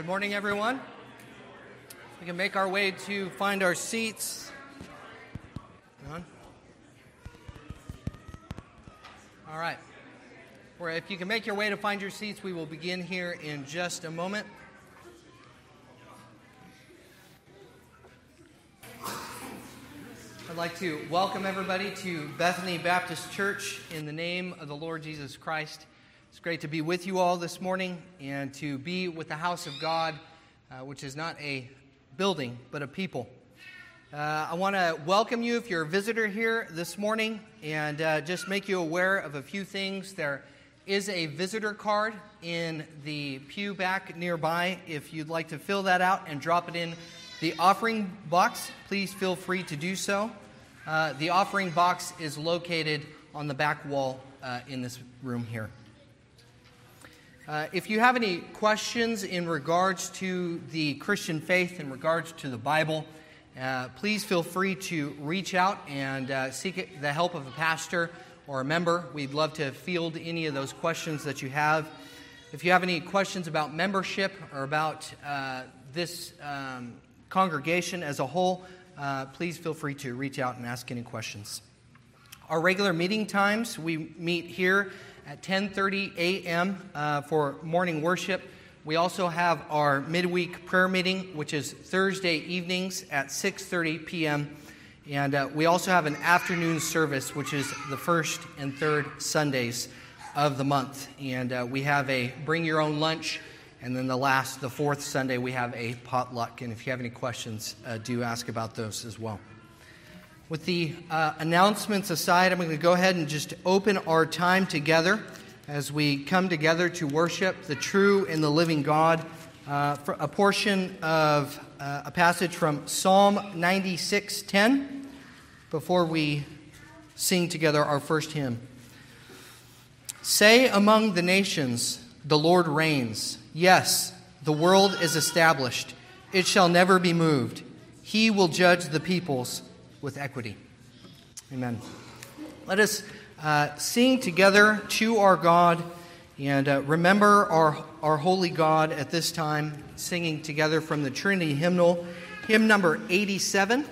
Good morning, everyone. We can make our way to find our seats. All right. If you can make your way to find your seats, we will begin here in just a moment. I'd like to welcome everybody to Bethany Baptist Church in the name of the Lord Jesus Christ. It's great to be with you all this morning and to be with the house of God, uh, which is not a building, but a people. Uh, I want to welcome you if you're a visitor here this morning and uh, just make you aware of a few things. There is a visitor card in the pew back nearby. If you'd like to fill that out and drop it in the offering box, please feel free to do so. Uh, the offering box is located on the back wall uh, in this room here. Uh, if you have any questions in regards to the Christian faith, in regards to the Bible, uh, please feel free to reach out and uh, seek the help of a pastor or a member. We'd love to field any of those questions that you have. If you have any questions about membership or about uh, this um, congregation as a whole, uh, please feel free to reach out and ask any questions. Our regular meeting times, we meet here at 10:30 a.m. Uh, for morning worship. We also have our midweek prayer meeting, which is Thursday evenings at 6:30 p.m. And uh, we also have an afternoon service, which is the first and third Sundays of the month. And uh, we have a bring your own lunch. And then the last, the fourth Sunday, we have a potluck. And if you have any questions, uh, do ask about those as well. With the uh, announcements aside, I'm going to go ahead and just open our time together as we come together to worship the true and the living God. Uh, a portion of uh, a passage from Psalm 96:10 before we sing together our first hymn. Say among the nations, the Lord reigns. Yes, the world is established. It shall never be moved. He will judge the peoples with equity. Amen. Let us uh, sing together to our God and uh, remember our, our holy God at this time, singing together from the Trinity hymnal, hymn number 87.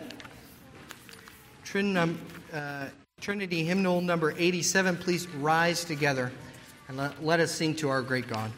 Trin, uh, Trinity hymnal number 87. Please rise together and let, let us sing to our great God.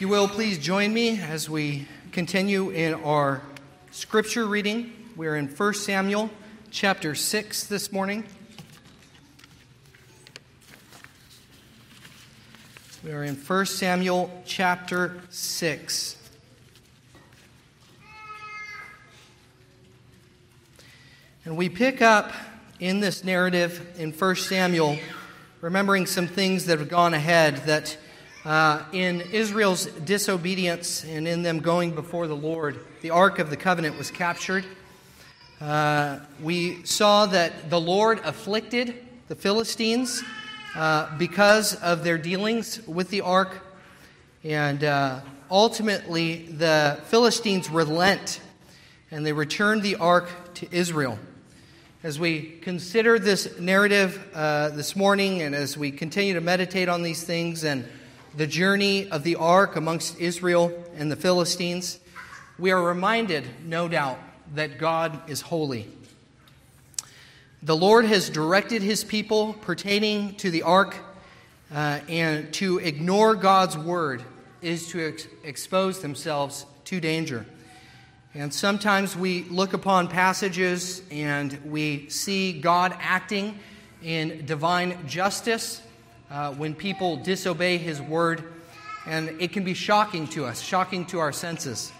You will, please join me as we continue in our scripture reading. We're in 1 Samuel chapter 6 this morning. We are in 1 Samuel chapter 6. And we pick up in this narrative in 1 Samuel, remembering some things that have gone ahead that uh, in Israel's disobedience and in them going before the Lord, the Ark of the Covenant was captured. Uh, we saw that the Lord afflicted the Philistines uh, because of their dealings with the Ark. And uh, ultimately, the Philistines relent and they returned the Ark to Israel. As we consider this narrative uh, this morning and as we continue to meditate on these things and the journey of the ark amongst Israel and the Philistines, we are reminded, no doubt, that God is holy. The Lord has directed his people pertaining to the ark, uh, and to ignore God's word is to ex- expose themselves to danger. And sometimes we look upon passages and we see God acting in divine justice uh, when people disobey his word. And it can be shocking to us, shocking to our senses.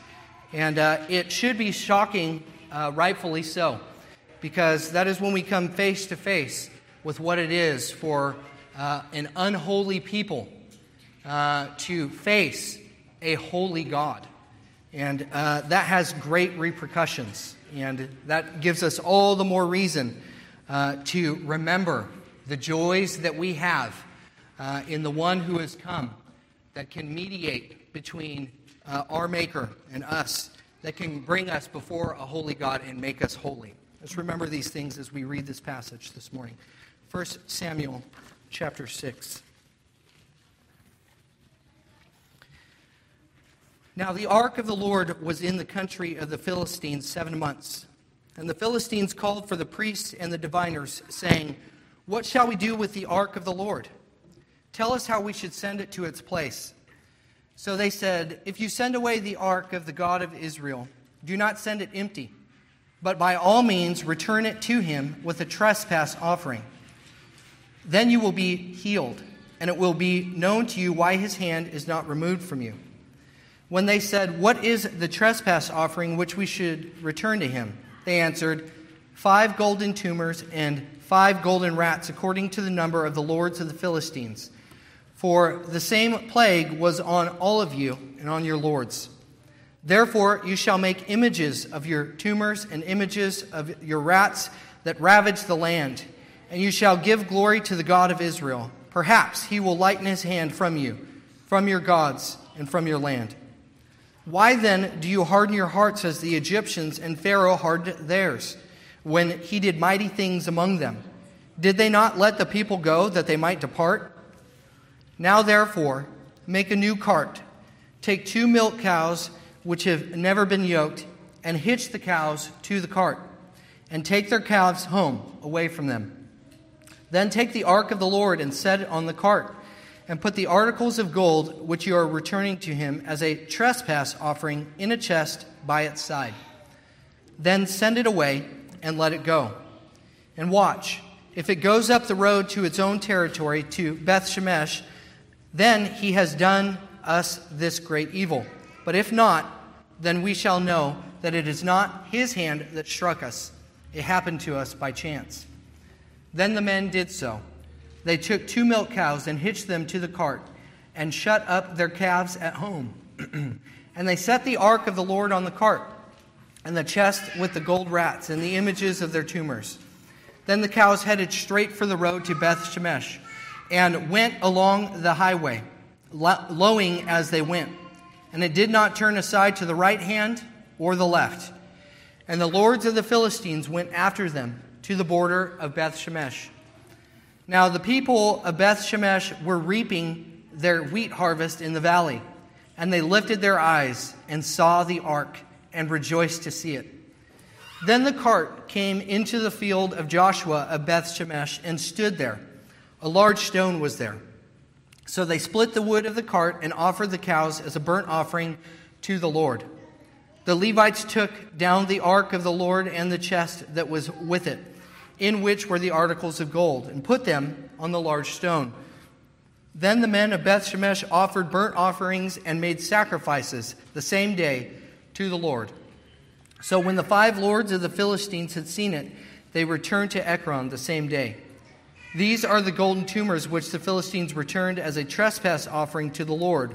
And uh, it should be shocking, uh, rightfully so, because that is when we come face to face with what it is for uh, an unholy people uh, to face a holy God. And uh, that has great repercussions. And that gives us all the more reason to remember the joys that we have uh, in the one who has come that can mediate between uh, our Maker and us, that can bring us before a holy God and make us holy. Let's remember these things as we read this passage this morning. 1 Samuel chapter 6. Now, the ark of the Lord was in the country of the Philistines seven months. And the Philistines called for the priests and the diviners, saying, What shall we do with the ark of the Lord? Tell us how we should send it to its place. So they said, If you send away the ark of the God of Israel, do not send it empty, but by all means return it to him with a trespass offering. Then you will be healed, and it will be known to you why his hand is not removed from you. When they said, What is the trespass offering which we should return to him? They answered, Five golden tumors and five golden rats, according to the number of the lords of the Philistines for the same plague was on all of you and on your lords. Therefore, you shall make images of your tumors and images of your rats that ravage the land, and you shall give glory to the God of Israel. Perhaps he will lighten his hand from you, from your gods, and from your land. Why then do you harden your hearts as the Egyptians and Pharaoh hardened theirs, when he did mighty things among them? Did they not let the people go that they might depart? Now, therefore, make a new cart. Take two milk cows which have never been yoked, and hitch the cows to the cart, and take their calves home away from them. Then take the ark of the Lord and set it on the cart, and put the articles of gold which you are returning to him as a trespass offering in a chest by its side. Then send it away and let it go. And watch, if it goes up the road to its own territory, to Beth Shemesh, then he has done us this great evil. But if not, then we shall know that it is not his hand that struck us. It happened to us by chance. Then the men did so. They took two milk cows and hitched them to the cart and shut up their calves at home. and they set the ark of the Lord on the cart and the chest with the gold rats and the images of their tumors. Then the cows headed straight for the road to Beth Shemesh and went along the highway, lowing as they went. And it did not turn aside to the right hand or the left. And the lords of the Philistines went after them to the border of Beth Shemesh. Now the people of Beth Shemesh were reaping their wheat harvest in the valley, and they lifted their eyes and saw the ark and rejoiced to see it. Then the cart came into the field of Joshua of Beth Shemesh and stood there. A large stone was there. So they split the wood of the cart and offered the cows as a burnt offering to the Lord. The Levites took down the ark of the Lord and the chest that was with it, in which were the articles of gold, and put them on the large stone. Then the men of Beth Shemesh offered burnt offerings and made sacrifices the same day to the Lord. So when the five lords of the Philistines had seen it, they returned to Ekron the same day. These are the golden tumors which the Philistines returned as a trespass offering to the Lord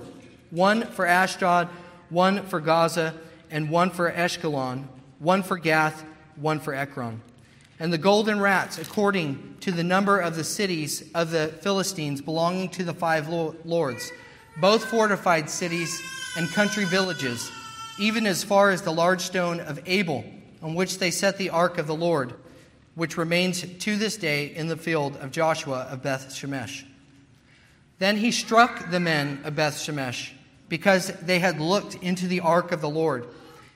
one for Ashdod, one for Gaza, and one for Ashkelon, one for Gath, one for Ekron. And the golden rats, according to the number of the cities of the Philistines belonging to the five lords, both fortified cities and country villages, even as far as the large stone of Abel, on which they set the ark of the Lord which remains to this day in the field of Joshua of Beth Shemesh. Then he struck the men of Beth Shemesh because they had looked into the ark of the Lord.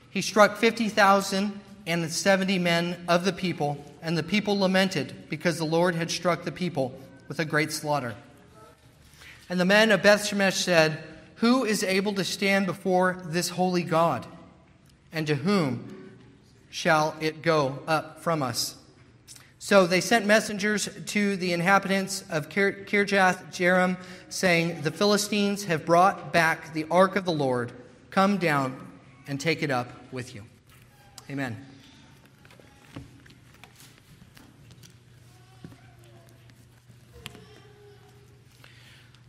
He struck 50,000 and 70 men of the people, and the people lamented because the Lord had struck the people with a great slaughter. And the men of Beth Shemesh said, Who is able to stand before this holy God? And to whom shall it go up from us? So they sent messengers to the inhabitants of Kirjath Jearim, saying, The Philistines have brought back the ark of the Lord. Come down and take it up with you. Amen.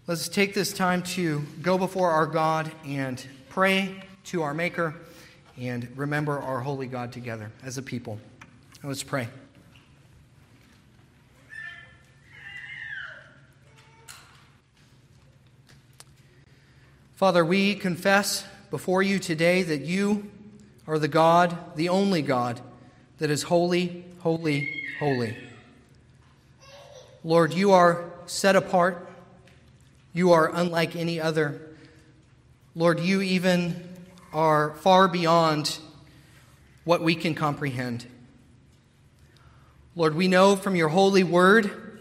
Let's take this time to go before our God and pray to our Maker and remember our holy God together as a people. Let's pray. Father, we confess before you today that you are the God, the only God, that is holy, holy, holy. Lord, you are set apart. You are unlike any other. Lord, you even are far beyond what we can comprehend. Lord, we know from your holy word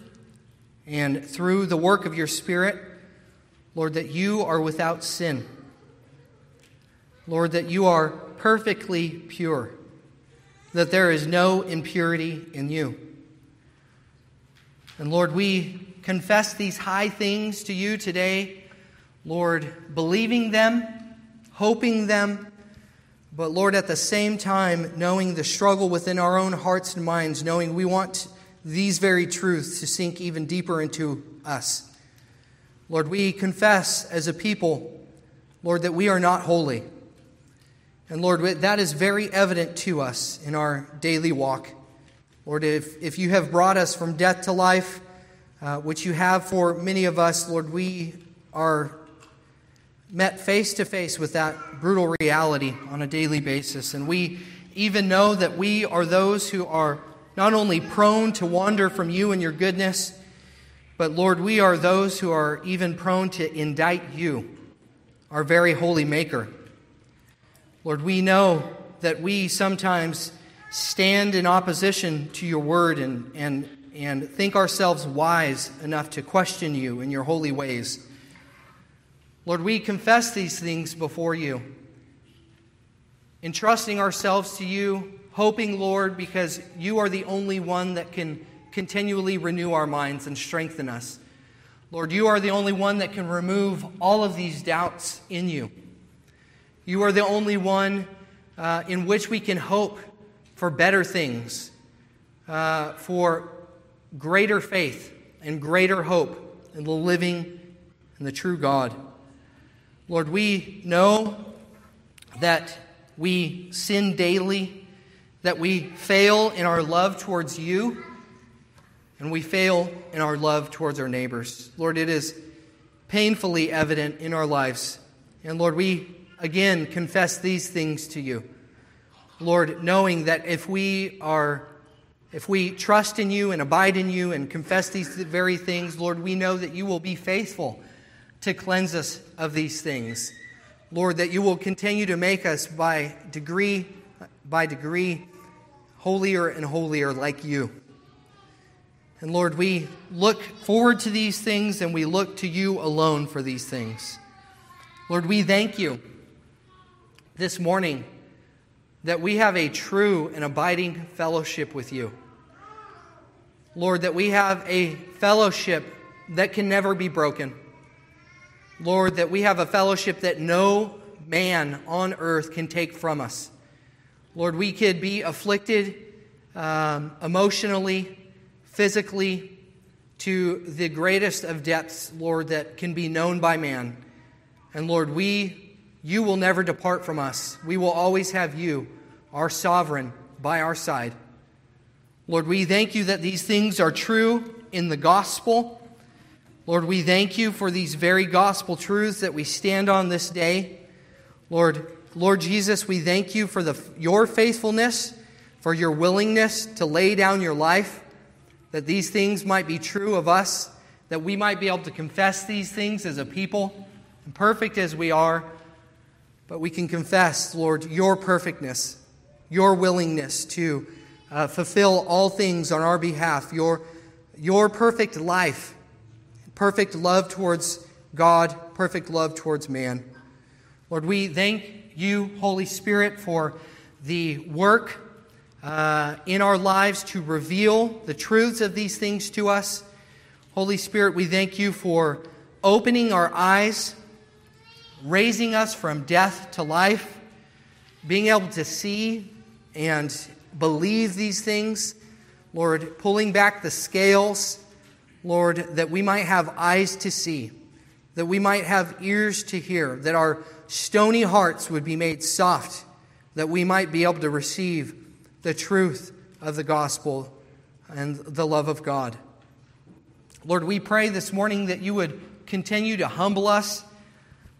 and through the work of your Spirit Lord, that you are without sin. Lord, that you are perfectly pure, that there is no impurity in you. And Lord, we confess these high things to you today, Lord, believing them, hoping them, but Lord, at the same time, knowing the struggle within our own hearts and minds, knowing we want these very truths to sink even deeper into us. Lord, we confess as a people, Lord, that we are not holy. And Lord, that is very evident to us in our daily walk. Lord, if, if you have brought us from death to life, uh, which you have for many of us, Lord, we are met face to face with that brutal reality on a daily basis. And we even know that we are those who are not only prone to wander from you and your goodness, but Lord, we are those who are even prone to indict you, our very holy Maker. Lord, we know that we sometimes stand in opposition to your word and, and, and think ourselves wise enough to question you in your holy ways. Lord, we confess these things before you, entrusting ourselves to you, hoping, Lord, because you are the only one that can continually renew our minds and strengthen us. Lord, you are the only one that can remove all of these doubts in you. You are the only one uh, in which we can hope for better things, uh, for greater faith and greater hope in the living and the true God. Lord, we know that we sin daily, that we fail in our love towards you and we fail in our love towards our neighbors. Lord, it is painfully evident in our lives. And Lord, we again confess these things to you. Lord, knowing that if we are if we trust in you and abide in you and confess these very things, Lord, we know that you will be faithful to cleanse us of these things. Lord, that you will continue to make us by degree by degree holier and holier like you. And Lord, we look forward to these things and we look to you alone for these things. Lord, we thank you this morning that we have a true and abiding fellowship with you. Lord, that we have a fellowship that can never be broken. Lord, that we have a fellowship that no man on earth can take from us. Lord, we could be afflicted um, emotionally, physically, to the greatest of depths, Lord, that can be known by man. And Lord, we, you will never depart from us. We will always have you, our sovereign, by our side. Lord, we thank you that these things are true in the gospel. Lord, we thank you for these very gospel truths that we stand on this day. Lord, Lord Jesus, we thank you for the, your faithfulness, for your willingness to lay down your life, that these things might be true of us, that we might be able to confess these things as a people, imperfect as we are, but we can confess, Lord, your perfectness, your willingness to uh, fulfill all things on our behalf, your, your perfect life, perfect love towards God, perfect love towards man. Lord, we thank you, Holy Spirit, for the work uh, in our lives to reveal the truths of these things to us. Holy Spirit, we thank you for opening our eyes, raising us from death to life, being able to see and believe these things. Lord, pulling back the scales, Lord, that we might have eyes to see, that we might have ears to hear, that our stony hearts would be made soft, that we might be able to receive the truth of the gospel and the love of God. Lord, we pray this morning that you would continue to humble us.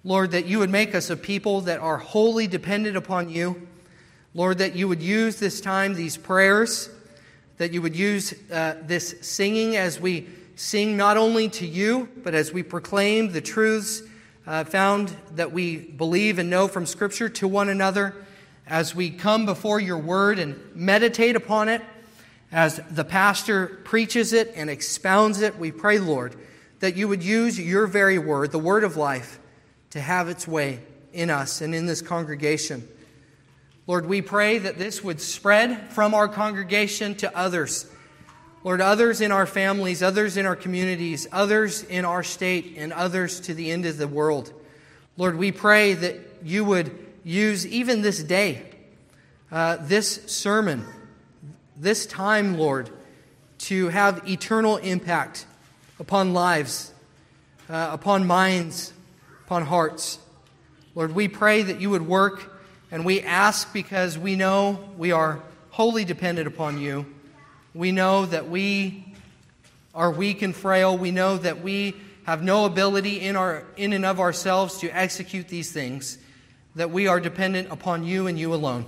Lord, that you would make us a people that are wholly dependent upon you. Lord, that you would use this time, these prayers, that you would use uh, this singing as we sing not only to you, but as we proclaim the truths uh, found that we believe and know from Scripture to one another as we come before your word and meditate upon it, as the pastor preaches it and expounds it. We pray, Lord, that you would use your very word, the word of life, to have its way in us and in this congregation. Lord, we pray that this would spread from our congregation to others Lord, others in our families, others in our communities, others in our state, and others to the end of the world. Lord, we pray that you would use even this day, uh, this sermon, this time, Lord, to have eternal impact upon lives, uh, upon minds, upon hearts. Lord, we pray that you would work, and we ask because we know we are wholly dependent upon you. We know that we are weak and frail. We know that we have no ability in, our, in and of ourselves to execute these things, that we are dependent upon you and you alone.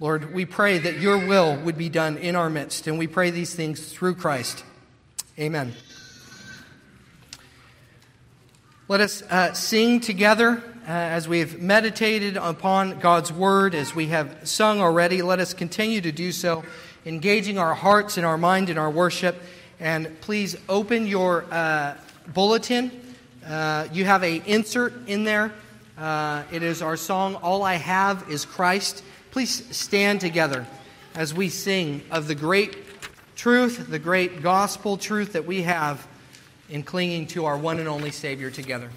Lord, we pray that your will would be done in our midst, and we pray these things through Christ. Amen. Let us uh, sing together uh, as we've meditated upon God's word, as we have sung already. Let us continue to do so engaging our hearts and our mind in our worship. And please open your uh, bulletin. Uh, you have a insert in there. Uh, it is our song, All I Have is Christ. Please stand together as we sing of the great truth, the great gospel truth that we have in clinging to our one and only Savior together.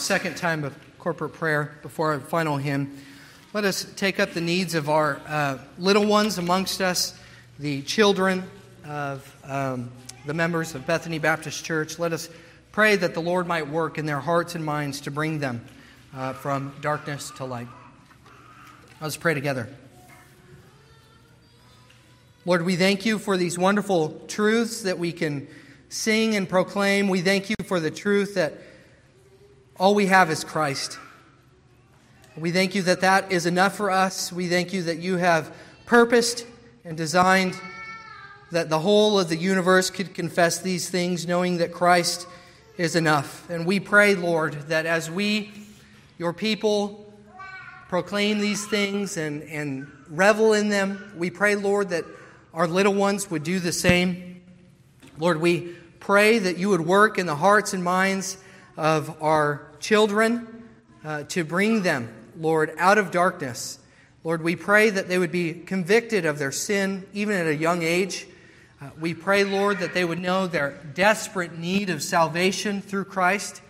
Second time of corporate prayer before our final hymn. Let us take up the needs of our uh, little ones amongst us, the children of um, the members of Bethany Baptist Church. Let us pray that the Lord might work in their hearts and minds to bring them uh, from darkness to light. Let's pray together. Lord, we thank you for these wonderful truths that we can sing and proclaim. We thank you for the truth that all we have is Christ. We thank you that that is enough for us. We thank you that you have purposed and designed that the whole of the universe could confess these things, knowing that Christ is enough. And we pray, Lord, that as we, your people, proclaim these things and, and revel in them, we pray, Lord, that our little ones would do the same. Lord, we pray that you would work in the hearts and minds of our children uh, to bring them, Lord, out of darkness. Lord, we pray that they would be convicted of their sin even at a young age. Uh, we pray, Lord, that they would know their desperate need of salvation through Christ.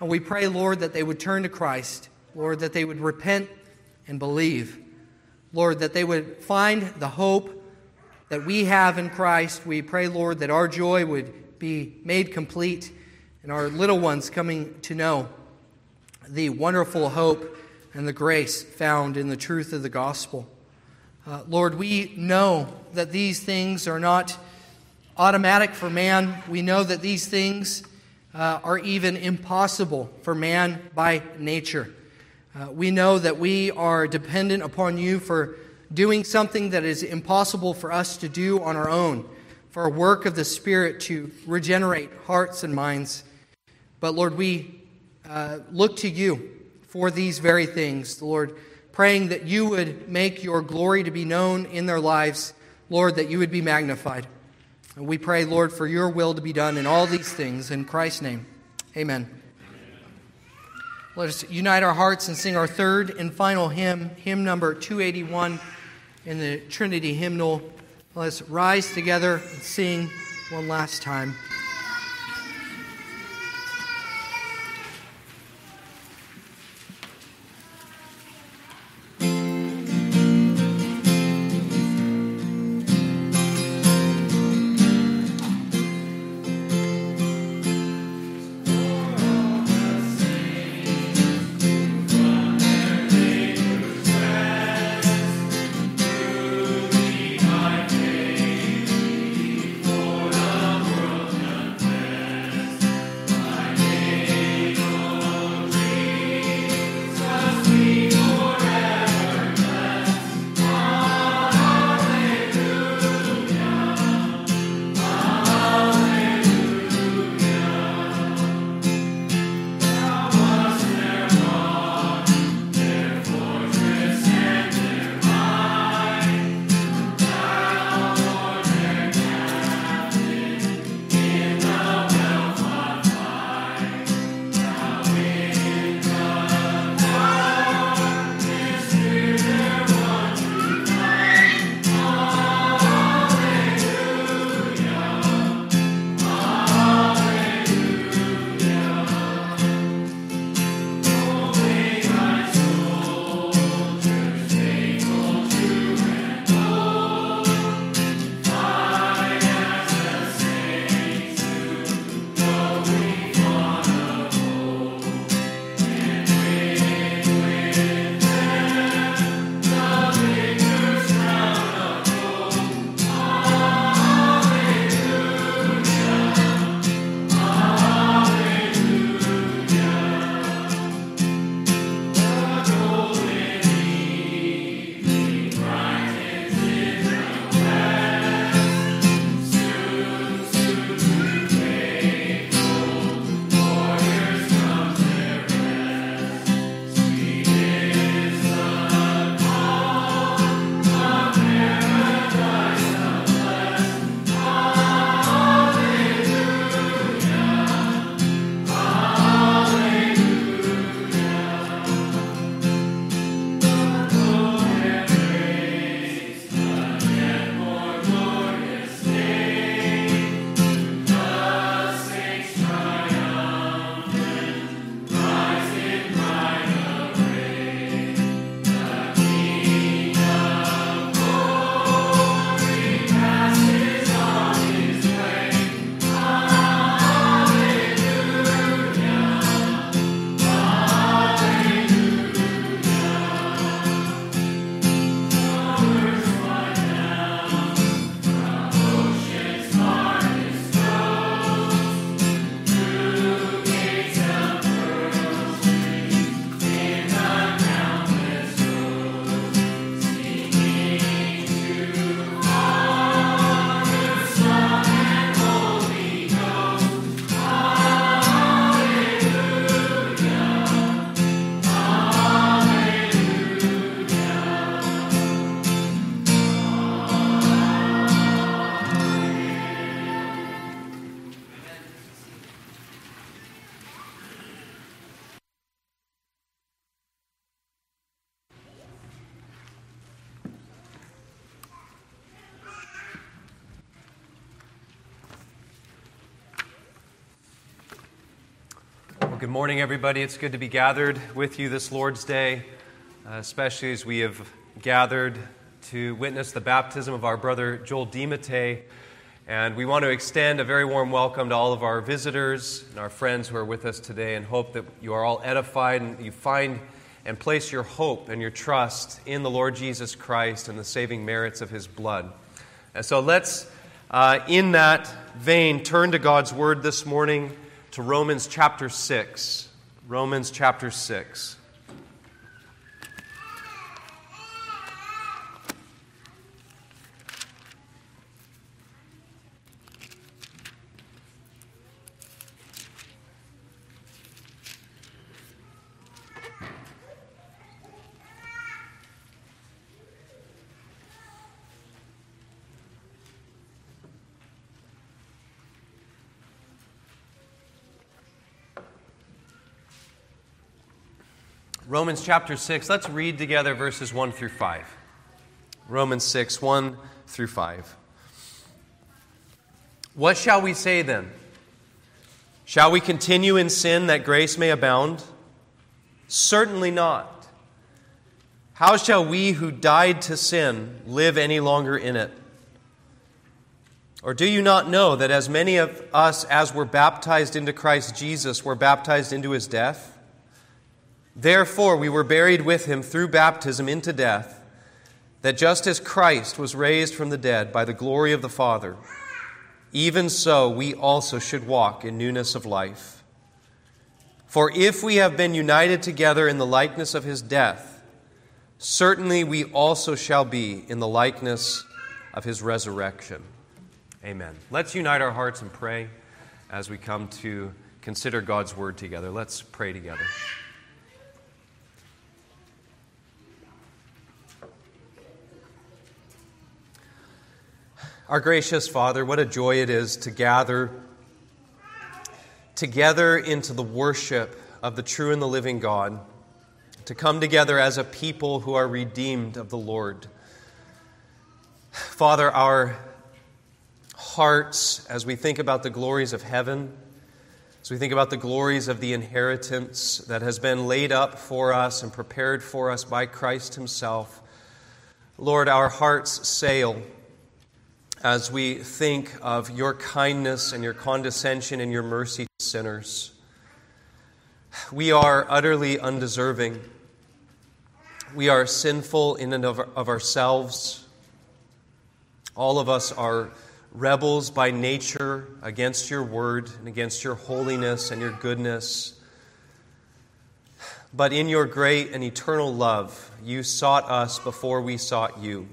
And we pray, Lord, that they would turn to Christ. Lord, that they would repent and believe. Lord, that they would find the hope that we have in Christ. We pray, Lord, that our joy would be made complete and our little ones coming to know the wonderful hope and the grace found in the truth of the gospel. Uh, Lord, we know that these things are not automatic for man. We know that these things uh, are even impossible for man by nature. Uh, we know that we are dependent upon you for doing something that is impossible for us to do on our own, for a work of the Spirit to regenerate hearts and minds. But Lord, we uh, look to you for these very things, Lord, praying that you would make your glory to be known in their lives, Lord, that you would be magnified. And we pray, Lord, for your will to be done in all these things. In Christ's name, amen. Let us unite our hearts and sing our third and final hymn, hymn number 281 in the Trinity hymnal. Let us rise together and sing one last time. Morning, everybody. It's good to be gathered with you this Lord's Day, uh, especially as we have gathered to witness the baptism of our brother Joel Dimate. And we want to extend a very warm welcome to all of our visitors and our friends who are with us today and hope that you are all edified and you find and place your hope and your trust in the Lord Jesus Christ and the saving merits of his blood. And so let's, uh, in that vein, turn to God's word this morning to Romans chapter 6. Romans chapter 6. Romans chapter 6, let's read together verses 1 through 5. Romans 6, 1 through 5. What shall we say then? Shall we continue in sin that grace may abound? Certainly not. How shall we who died to sin live any longer in it? Or do you not know that as many of us as were baptized into Christ Jesus were baptized into his death? Therefore, we were buried with him through baptism into death, that just as Christ was raised from the dead by the glory of the Father, even so we also should walk in newness of life. For if we have been united together in the likeness of his death, certainly we also shall be in the likeness of his resurrection. Amen. Let's unite our hearts and pray as we come to consider God's word together. Let's pray together. Our gracious Father, what a joy it is to gather together into the worship of the true and the living God, to come together as a people who are redeemed of the Lord. Father, our hearts, as we think about the glories of heaven, as we think about the glories of the inheritance that has been laid up for us and prepared for us by Christ Himself, Lord, our hearts sail as we think of your kindness and your condescension and your mercy to sinners. We are utterly undeserving. We are sinful in and of, of ourselves. All of us are rebels by nature against your word and against your holiness and your goodness. But in your great and eternal love, you sought us before we sought you.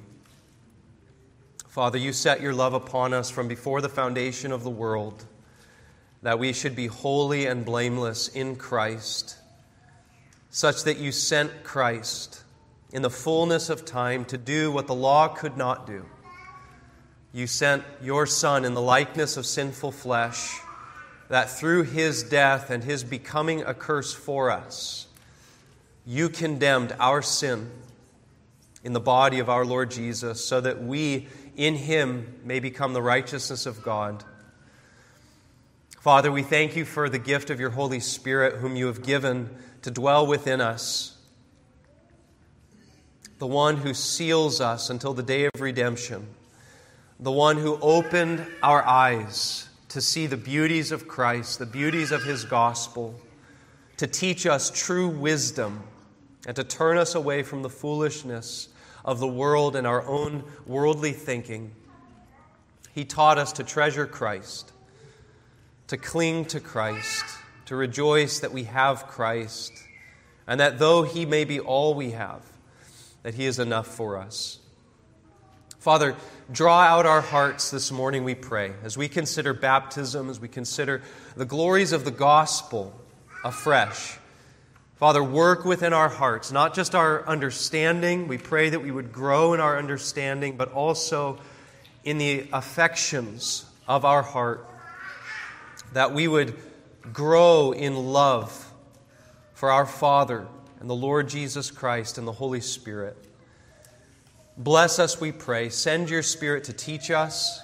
Father, you set your love upon us from before the foundation of the world, that we should be holy and blameless in Christ, such that you sent Christ in the fullness of time to do what the law could not do. You sent your Son in the likeness of sinful flesh, that through his death and his becoming a curse for us, you condemned our sin in the body of our Lord Jesus, so that we in him may become the righteousness of God. Father, we thank you for the gift of your Holy Spirit, whom you have given to dwell within us, the one who seals us until the day of redemption, the one who opened our eyes to see the beauties of Christ, the beauties of his gospel, to teach us true wisdom, and to turn us away from the foolishness of the world and our own worldly thinking. He taught us to treasure Christ, to cling to Christ, to rejoice that we have Christ, and that though He may be all we have, that He is enough for us. Father, draw out our hearts this morning, we pray, as we consider baptism, as we consider the glories of the gospel afresh. Father, work within our hearts, not just our understanding. We pray that we would grow in our understanding, but also in the affections of our heart, that we would grow in love for our Father and the Lord Jesus Christ and the Holy Spirit. Bless us, we pray. Send your Spirit to teach us.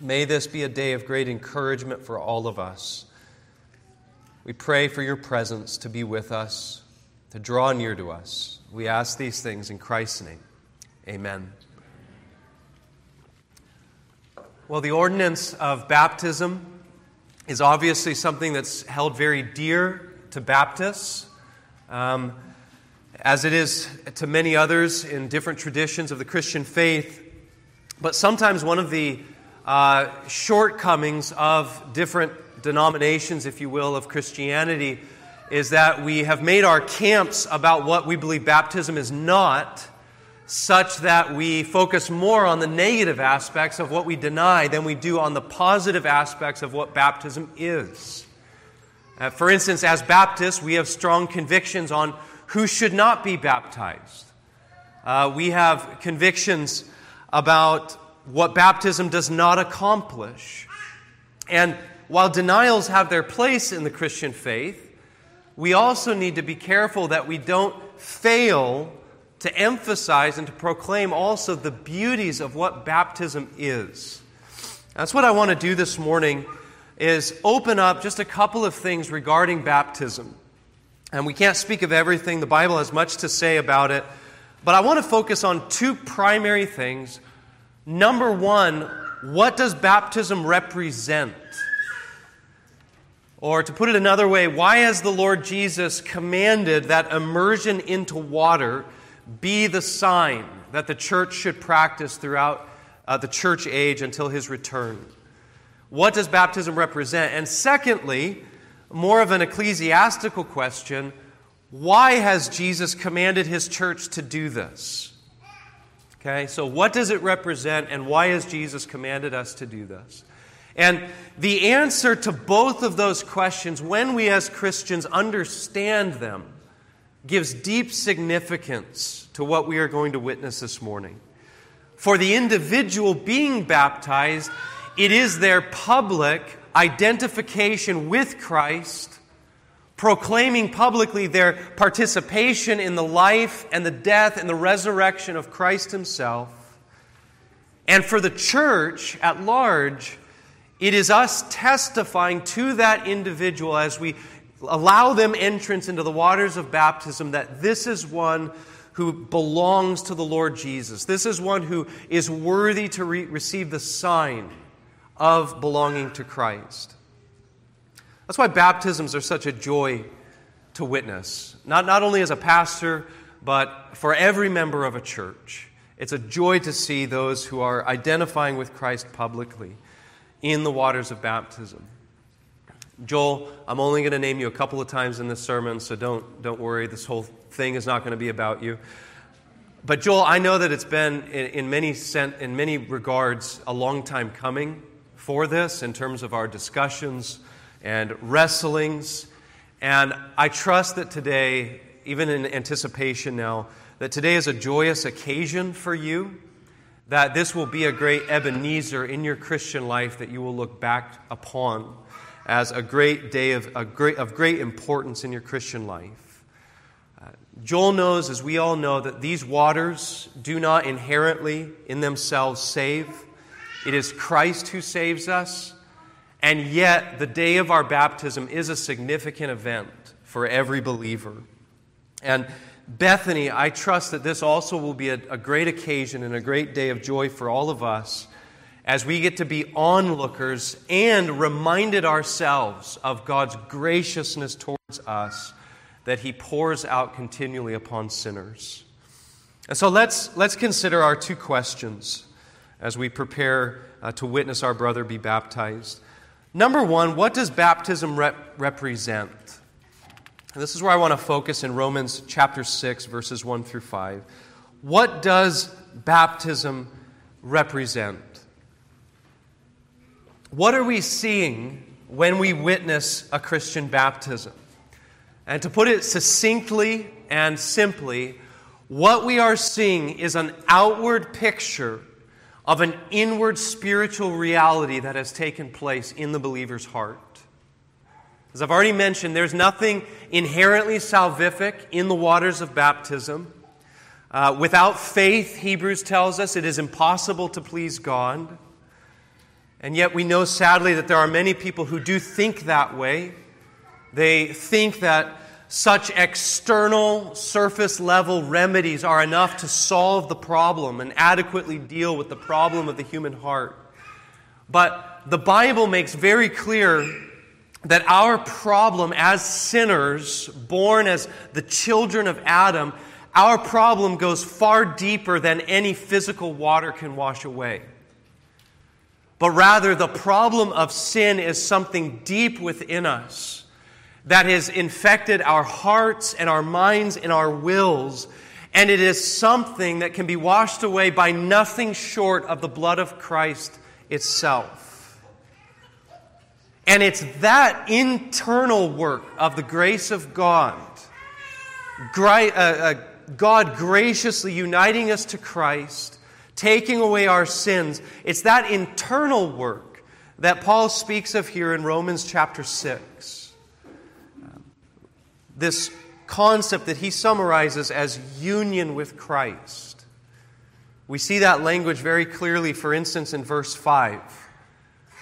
May this be a day of great encouragement for all of us. We pray for your presence to be with us, to draw near to us. We ask these things in Christ's name. Amen. Well, the ordinance of baptism is obviously something that's held very dear to Baptists, um, as it is to many others in different traditions of the Christian faith. But sometimes one of the uh, shortcomings of different denominations, if you will, of Christianity is that we have made our camps about what we believe baptism is not such that we focus more on the negative aspects of what we deny than we do on the positive aspects of what baptism is. Uh, for instance, as Baptists, we have strong convictions on who should not be baptized. Uh, we have convictions about what baptism does not accomplish. And while denials have their place in the Christian faith, we also need to be careful that we don't fail to emphasize and to proclaim also the beauties of what baptism is. That's what I want to do this morning is open up just a couple of things regarding baptism. And we can't speak of everything. The Bible has much to say about it. But I want to focus on two primary things. Number 1, what does baptism represent? Or to put it another way, why has the Lord Jesus commanded that immersion into water be the sign that the church should practice throughout uh, the church age until his return. What does baptism represent? And secondly, more of an ecclesiastical question why has Jesus commanded his church to do this? Okay, so what does it represent and why has Jesus commanded us to do this? And the answer to both of those questions, when we as Christians understand them, gives deep significance to what we are going to witness this morning. For the individual being baptized, it is their public identification with Christ, proclaiming publicly their participation in the life and the death and the resurrection of Christ Himself. And for the church at large, it is us testifying to that individual as we allow them entrance into the waters of baptism that this is one who belongs to the Lord Jesus. This is one who is worthy to re- receive the sign of belonging to Christ. That's why baptisms are such a joy to witness, not, not only as a pastor, but for every member of a church. It's a joy to see those who are identifying with Christ publicly in the waters of baptism. Joel, I'm only going to name you a couple of times in this sermon, so don't, don't worry. This whole thing is not going to be about you. But Joel, I know that it's been, in, in, many, in many regards, a long time coming for this in terms of our discussions and wrestlings. And I trust that today, even in anticipation now, that today is a joyous occasion for you, that this will be a great Ebenezer in your Christian life that you will look back upon as a great day of, a great, of great importance in your Christian life. Uh, Joel knows, as we all know, that these waters do not inherently in themselves save. It is Christ who saves us. And yet, the day of our baptism is a significant event for every believer. And Bethany, I trust that this also will be a, a great occasion and a great day of joy for all of us as we get to be onlookers and reminded ourselves of God's graciousness towards us that He pours out continually upon sinners. And so let's, let's consider our two questions as we prepare uh, to witness our brother be baptized. Number one, what does baptism rep- represent? This is where I want to focus in Romans chapter 6, verses 1 through 5. What does baptism represent? What are we seeing when we witness a Christian baptism? And to put it succinctly and simply, what we are seeing is an outward picture of an inward spiritual reality that has taken place in the believer's heart. As I've already mentioned, there's nothing inherently salvific in the waters of baptism. Uh, without faith, Hebrews tells us, it is impossible to please God. And yet, we know sadly that there are many people who do think that way. They think that such external, surface level remedies are enough to solve the problem and adequately deal with the problem of the human heart. But the Bible makes very clear that our problem as sinners, born as the children of Adam, our problem goes far deeper than any physical water can wash away. But rather, the problem of sin is something deep within us that has infected our hearts and our minds and our wills. And it is something that can be washed away by nothing short of the blood of Christ itself. And it's that internal work of the grace of God, uh, uh, God graciously uniting us to Christ, taking away our sins. It's that internal work that Paul speaks of here in Romans chapter 6 this concept that he summarizes as union with Christ. We see that language very clearly, for instance, in verse 5.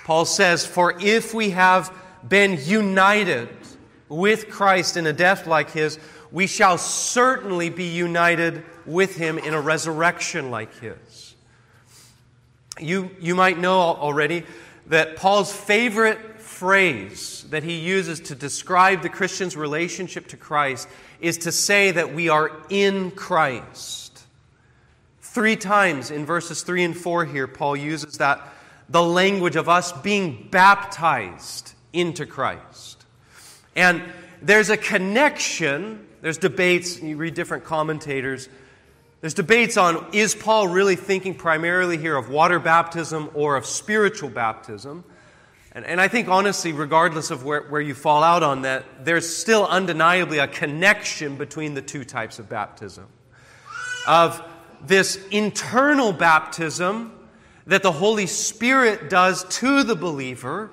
Paul says, For if we have been united with Christ in a death like his, we shall certainly be united with him in a resurrection like his. You, you might know already that Paul's favorite phrase that he uses to describe the Christian's relationship to Christ is to say that we are in Christ. Three times in verses 3 and 4 here, Paul uses that the language of us being baptized into Christ. And there's a connection, there's debates, you read different commentators. There's debates on is Paul really thinking primarily here of water baptism or of spiritual baptism? And, and I think, honestly, regardless of where, where you fall out on that, there's still undeniably a connection between the two types of baptism. Of this internal baptism that the Holy Spirit does to the believer.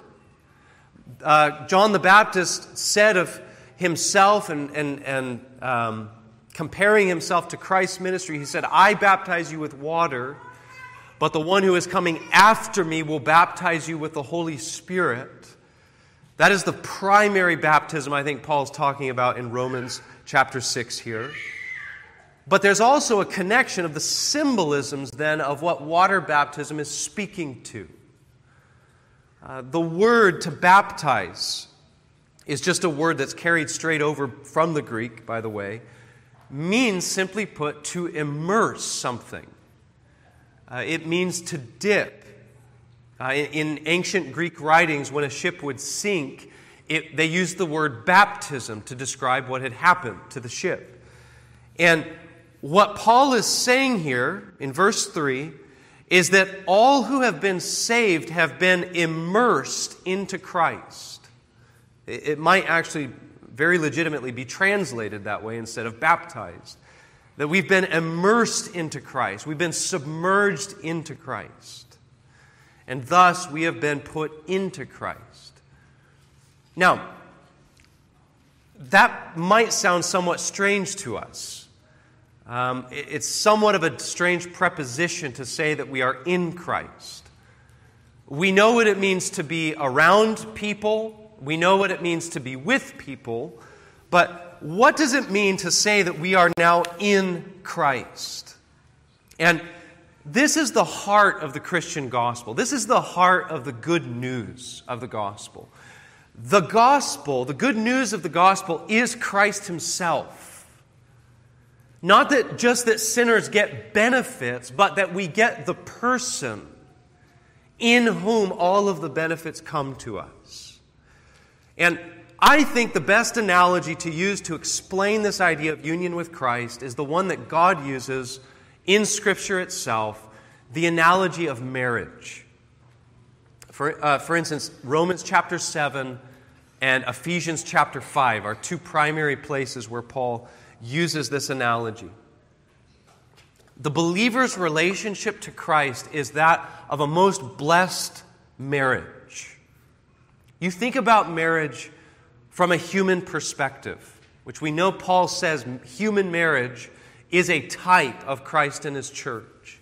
Uh, John the Baptist said of himself and, and, and um, comparing himself to Christ's ministry, he said, I baptize you with water but the one who is coming after me will baptize you with the Holy Spirit. That is the primary baptism I think Paul's talking about in Romans chapter 6 here. But there's also a connection of the symbolisms then of what water baptism is speaking to. Uh, the word to baptize is just a word that's carried straight over from the Greek, by the way, means simply put to immerse something. Uh, it means to dip. Uh, in, in, ancient Greek writings, when a ship would sink, it, they used the word baptism to describe what had happened to the ship. And what Paul is saying here in verse 3 is that all who have been saved have been immersed into Christ. It, might actually very legitimately be translated that way instead of baptized. That we've been immersed into Christ, we've been submerged into Christ. And thus we have been put into Christ. Now, that might sound somewhat strange to us. Um, it's somewhat of a strange preposition to say that we are in Christ. We know what it means to be around people, we know what it means to be with people, but what does it mean to say that we are now in Christ? And this is the heart of the Christian gospel. This is the heart of the good news of the gospel. The gospel, the good news of the gospel, is Christ Himself. Not that just that sinners get benefits, but that we get the person in whom all of the benefits come to us. And I think the best analogy to use to explain this idea of union with Christ is the one that God uses in Scripture itself the analogy of marriage. For, uh, for instance, Romans chapter 7 and Ephesians chapter 5 are two primary places where Paul uses this analogy. The believer's relationship to Christ is that of a most blessed marriage. You think about marriage from a human perspective, which we know Paul says human marriage is a type of Christ and his church.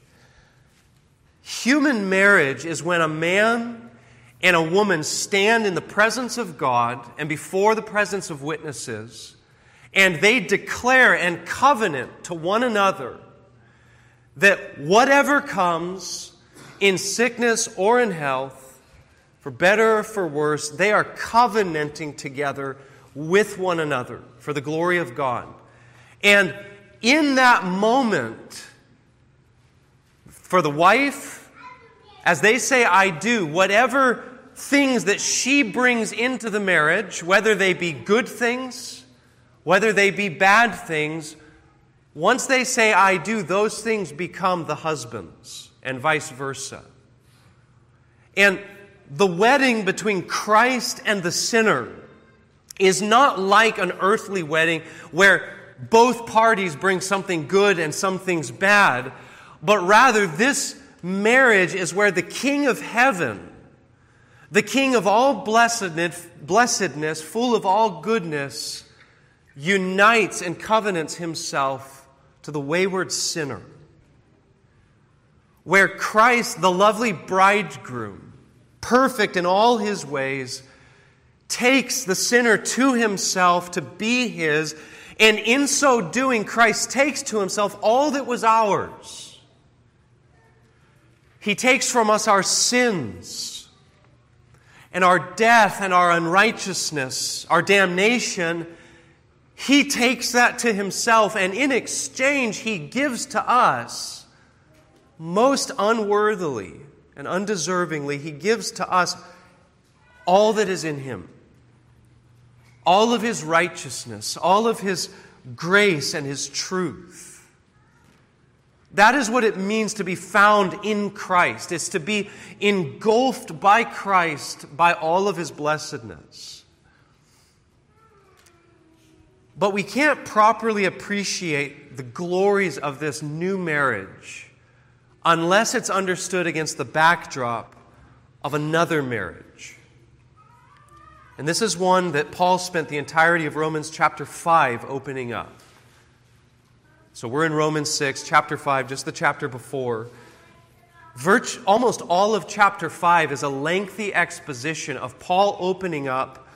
Human marriage is when a man and a woman stand in the presence of God and before the presence of witnesses, and they declare and covenant to one another that whatever comes in sickness or in health, for better or for worse, they are covenanting together with one another for the glory of God. And in that moment, for the wife, as they say, I do, whatever things that she brings into the marriage, whether they be good things, whether they be bad things, once they say, I do, those things become the husband's, and vice versa. And the wedding between Christ and the sinner is not like an earthly wedding where both parties bring something good and some things bad, but rather this marriage is where the King of heaven, the King of all blessedness, blessedness full of all goodness, unites and covenants himself to the wayward sinner. Where Christ, the lovely bridegroom, perfect in all his ways, takes the sinner to himself to be his, and in so doing, Christ takes to himself all that was ours. He takes from us our sins and our death and our unrighteousness, our damnation. He takes that to himself, and in exchange, he gives to us most unworthily and undeservingly, he gives to us all that is in him all of his righteousness, all of his grace and his truth. That is what it means to be found in Christ. It's to be engulfed by Christ by all of his blessedness. But we can't properly appreciate the glories of this new marriage unless it's understood against the backdrop of another marriage. And this is one that Paul spent the entirety of Romans chapter 5 opening up. So we're in Romans 6, chapter 5, just the chapter before. Virt- almost all of chapter 5 is a lengthy exposition of Paul opening up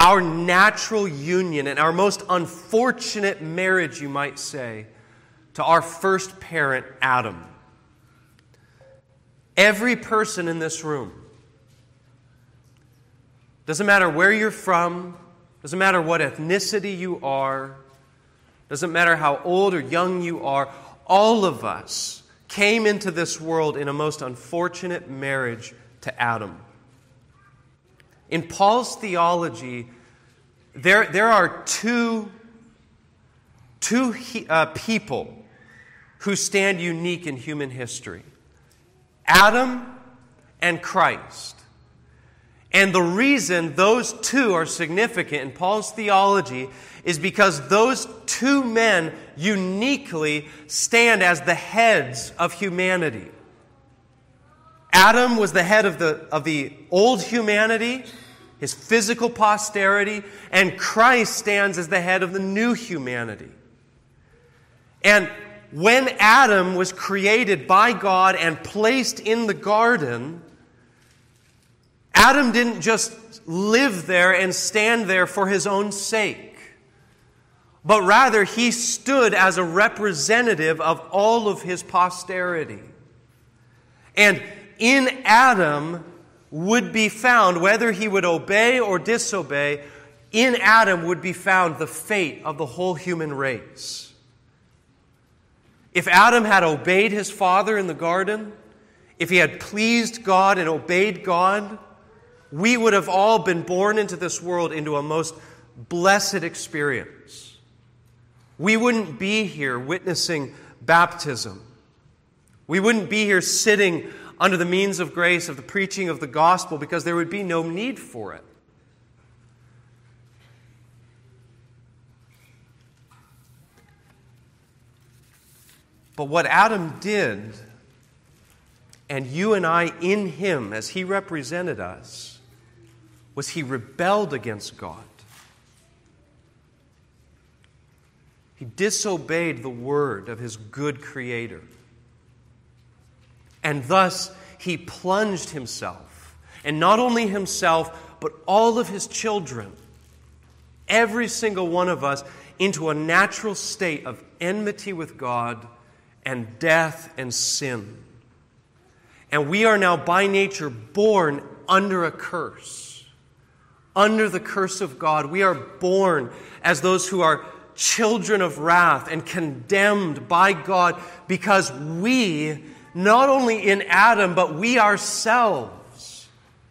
our natural union and our most unfortunate marriage, you might say, to our first parent, Adam. Every person in this room doesn't matter where you're from, doesn't matter what ethnicity you are, doesn't matter how old or young you are, all of us came into this world in a most unfortunate marriage to Adam. In Paul's theology, there, there are two, two uh, people who stand unique in human history Adam and Christ. And the reason those two are significant in Paul's theology is because those two men uniquely stand as the heads of humanity. Adam was the head of the, of the old humanity, his physical posterity, and Christ stands as the head of the new humanity. And when Adam was created by God and placed in the garden, Adam didn't just live there and stand there for his own sake, but rather he stood as a representative of all of his posterity. And in Adam would be found, whether he would obey or disobey, in Adam would be found the fate of the whole human race. If Adam had obeyed his father in the garden, if he had pleased God and obeyed God, we would have all been born into this world into a most blessed experience. We wouldn't be here witnessing baptism. We wouldn't be here sitting under the means of grace of the preaching of the gospel because there would be no need for it. But what Adam did, and you and I in him as he represented us, was he rebelled against God. He disobeyed the word of his good creator. And thus, he plunged himself And not only himself, but all of his children, every single one of us, into a natural state of enmity with God and death and sin. And we are now by nature born under a curse, under the curse of God. We are born as those who are children of wrath and condemned by God because we, not only in Adam, but we ourselves,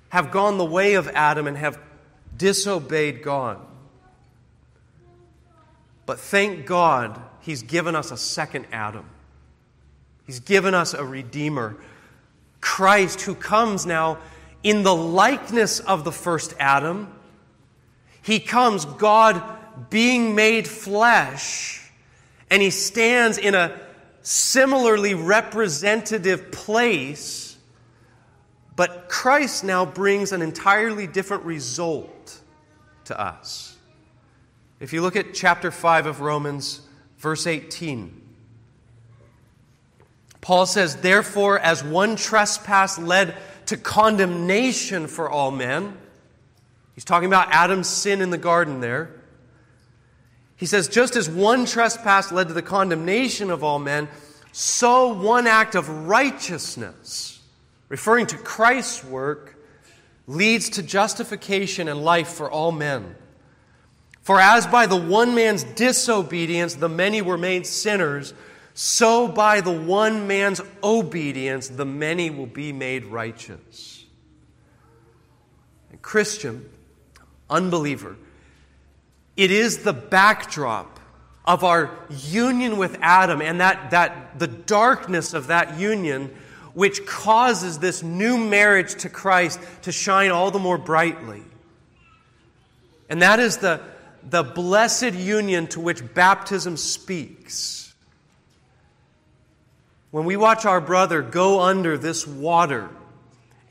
have gone the way of Adam and have disobeyed God. But thank God, He's given us a second Adam. He's given us a Redeemer, Christ, who comes now in the likeness of the first Adam. He comes, God being made flesh, and He stands in a similarly representative place. But Christ now brings an entirely different result to us. If you look at chapter 5 of Romans, verse 18, Paul says, Therefore, as one trespass led to condemnation for all men, he's talking about Adam's sin in the garden there. He says, Just as one trespass led to the condemnation of all men, so one act of righteousness, referring to Christ's work, leads to justification and life for all men. For as by the one man's disobedience the many were made sinners, so by the one man's obedience the many will be made righteous. And Christian, unbeliever, it is the backdrop of our union with Adam and that, that the darkness of that union which causes this new marriage to Christ to shine all the more brightly. And that is the the blessed union to which baptism speaks. When we watch our brother go under this water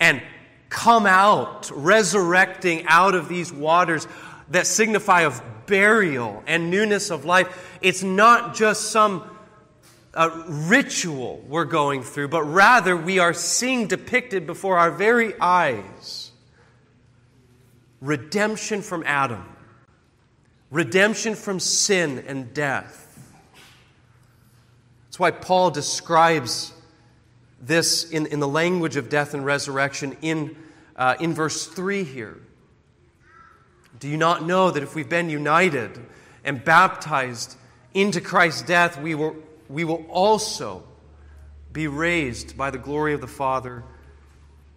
and come out, resurrecting out of these waters that signify of burial and newness of life, it's not just some uh, ritual we're going through, but rather we are seeing depicted before our very eyes redemption from Adam redemption from sin and death. That's why Paul describes this in, in the language of death and resurrection in, uh, in verse 3 here. Do you not know that if we've been united and baptized into Christ's death, we will, we will also be raised by the glory of the Father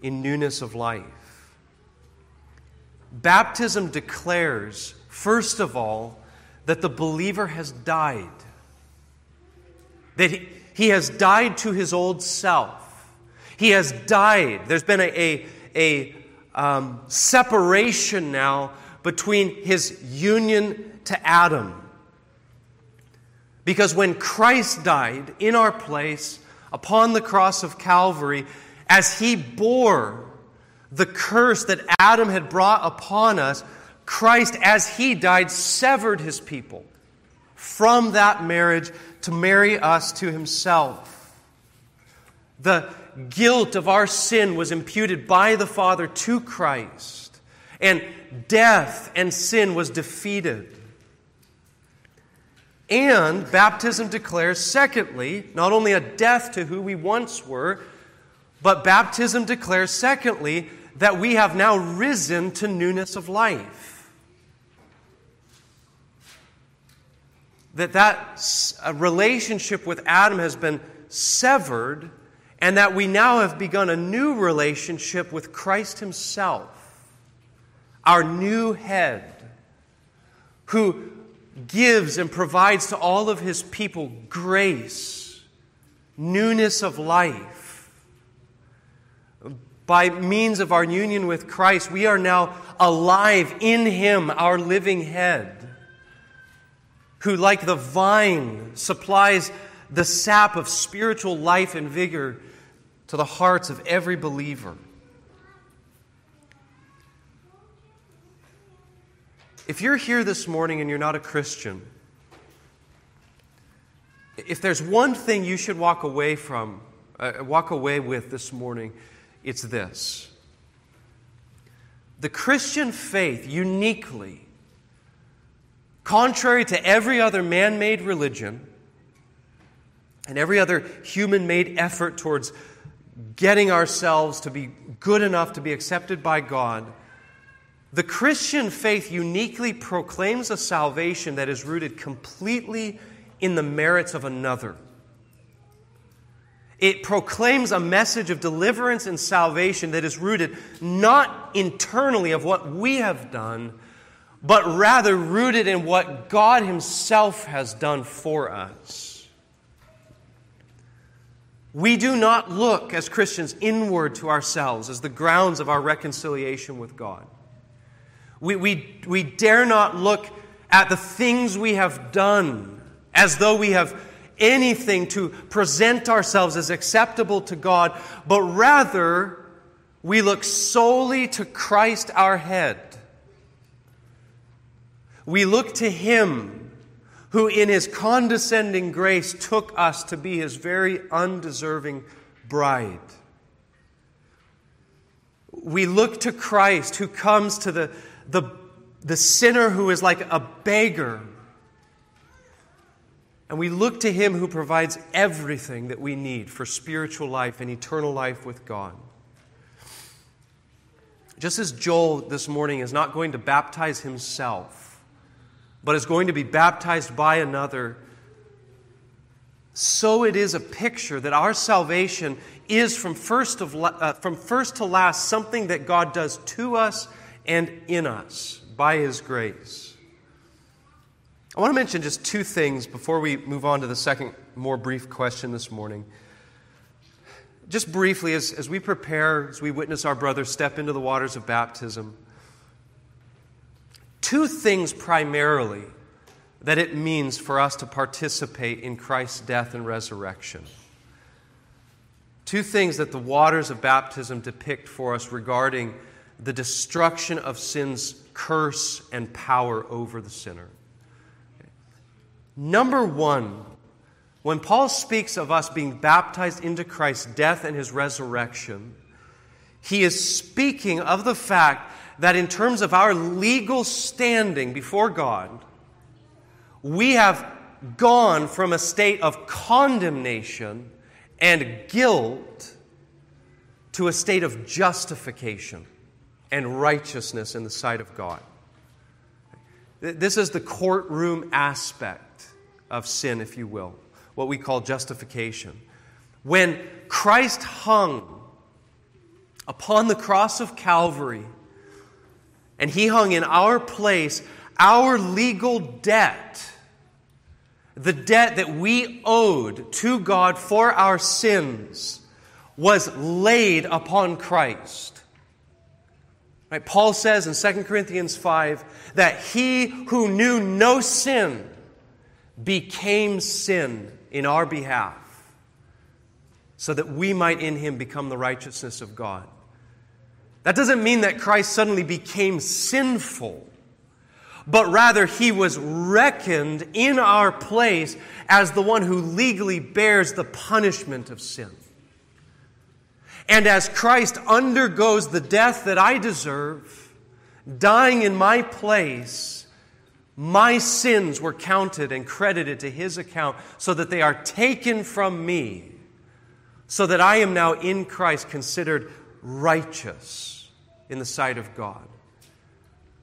in newness of life? Baptism declares First of all, that the believer has died. That he, he has died to his old self. He has died. There's been a, a, a um, separation now between his union to Adam. Because when Christ died in our place upon the cross of Calvary, as he bore the curse that Adam had brought upon us, Christ, as he died, severed his people from that marriage to marry us to himself. The guilt of our sin was imputed by the Father to Christ, and death and sin was defeated. And baptism declares, secondly, not only a death to who we once were, but baptism declares, secondly, that we have now risen to newness of life. that that relationship with Adam has been severed and that we now have begun a new relationship with Christ Himself, our new head, who gives and provides to all of His people grace, newness of life. By means of our union with Christ, we are now alive in Him, our living head who, like the vine, supplies the sap of spiritual life and vigor to the hearts of every believer. If you're here this morning and you're not a Christian, if there's one thing you should walk away from, uh, walk away with this morning, it's this. The Christian faith uniquely, contrary to every other man made religion and every other human made effort towards getting ourselves to be good enough to be accepted by God, the Christian faith uniquely proclaims a salvation that is rooted completely in the merits of another. It proclaims a message of deliverance and salvation that is rooted not internally of what we have done, but rather rooted in what God Himself has done for us. We do not look as Christians inward to ourselves as the grounds of our reconciliation with God. We, we, we dare not look at the things we have done as though we have anything to present ourselves as acceptable to God, but rather we look solely to Christ our head. We look to Him who, in His condescending grace, took us to be His very undeserving bride. We look to Christ who comes to the, the, the sinner who is like a beggar and we look to Him who provides everything that we need for spiritual life and eternal life with God. Just as Joel this morning is not going to baptize himself, but is going to be baptized by another, so it is a picture that our salvation is from first, of, uh, from first to last something that God does to us and in us by His grace. I want to mention just two things before we move on to the second, more brief question this morning. Just briefly, as, as we prepare, as we witness our brother step into the waters of baptism, two things primarily that it means for us to participate in Christ's death and resurrection. Two things that the waters of baptism depict for us regarding the destruction of sin's curse and power over the sinner. Number one, when Paul speaks of us being baptized into Christ's death and his resurrection, he is speaking of the fact that in terms of our legal standing before God, we have gone from a state of condemnation and guilt to a state of justification and righteousness in the sight of God. This is the courtroom aspect of sin, if you will, what we call justification. When Christ hung upon the cross of Calvary, and he hung in our place, our legal debt, the debt that we owed to God for our sins, was laid upon Christ. Right? Paul says in 2 Corinthians 5 that he who knew no sin became sin in our behalf so that we might in him become the righteousness of God. That doesn't mean that Christ suddenly became sinful, but rather he was reckoned in our place as the one who legally bears the punishment of sin. And as Christ undergoes the death that I deserve, dying in my place, my sins were counted and credited to his account so that they are taken from me, so that I am now in Christ considered righteous in the sight of God,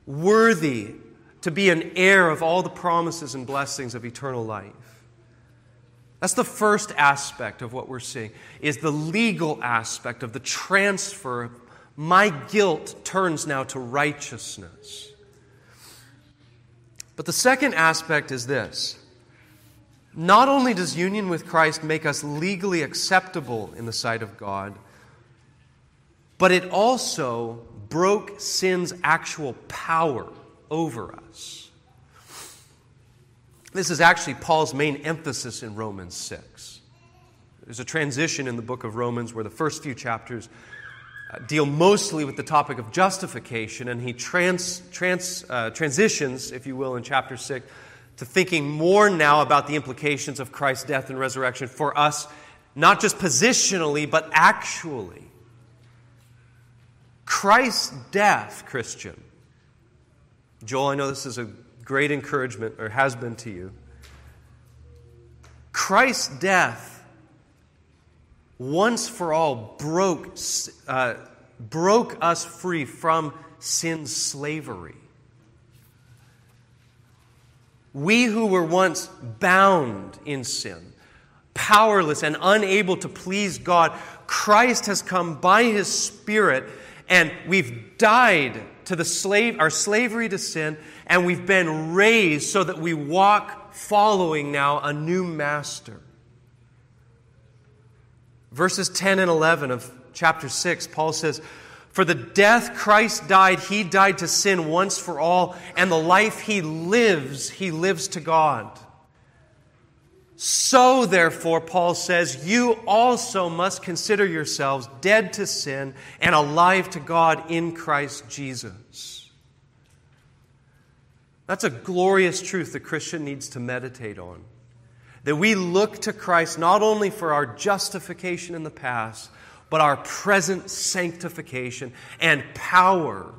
worthy to be an heir of all the promises and blessings of eternal life. That's the first aspect of what we're seeing is the legal aspect of the transfer. My guilt turns now to righteousness. But the second aspect is this not only does union with Christ make us legally acceptable in the sight of God, but it also broke sin's actual power over us. This is actually Paul's main emphasis in Romans 6. There's a transition in the book of Romans where the first few chapters uh, deal mostly with the topic of justification, and he trans, trans, uh, transitions, if you will, in chapter 6 to thinking more now about the implications of Christ's death and resurrection for us, not just positionally, but actually. Christ's death, Christian. Joel, I know this is a great encouragement, or has been to you. Christ's death, once for all, broke, uh, broke us free from sin's slavery. We who were once bound in sin, powerless and unable to please God, Christ has come by his Spirit, and we've died to the slave, our slavery to sin, and we've been raised so that we walk following now a new master. Verses 10 and 11 of chapter 6, Paul says, For the death Christ died, he died to sin once for all, and the life he lives, he lives to God. So, therefore, Paul says, you also must consider yourselves dead to sin and alive to God in Christ Jesus. That's a glorious truth the Christian needs to meditate on. That we look to Christ not only for our justification in the past, but our present sanctification and power.